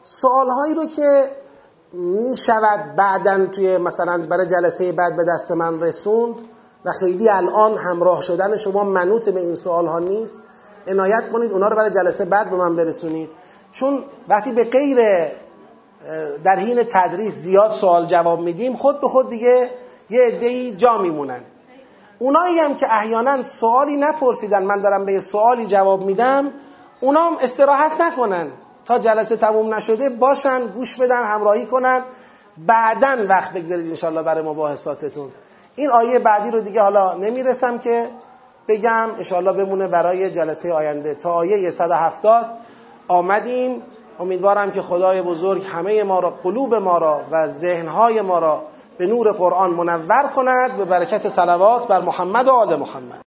سوال هایی رو که می شود بعدا توی مثلا برای جلسه بعد به دست من رسوند و خیلی الان همراه شدن شما منوط به این سوال ها نیست. عنایت کنید اونا رو برای جلسه بعد به من برسونید. چون وقتی به غیر در حین تدریس زیاد سوال جواب میدیم خود به خود دیگه یه عده‌ای جا میمونن. اونایی هم که احیانا سوالی نپرسیدن من دارم به یه سوالی جواب میدم اونا هم استراحت نکنن. تا جلسه تموم نشده باشن گوش بدن همراهی کنن. بعدا وقت بگذارید انشالله برای مباحثاتتون. این آیه بعدی رو دیگه حالا نمی‌رسم که بگم انشالله بمونه برای جلسه آینده. تا آیه 170 آمدیم. امیدوارم که خدای بزرگ همه ما را قلوب ما را و ذهنهای ما را به نور قرآن منور کند. به برکت صلوات بر محمد و آل محمد.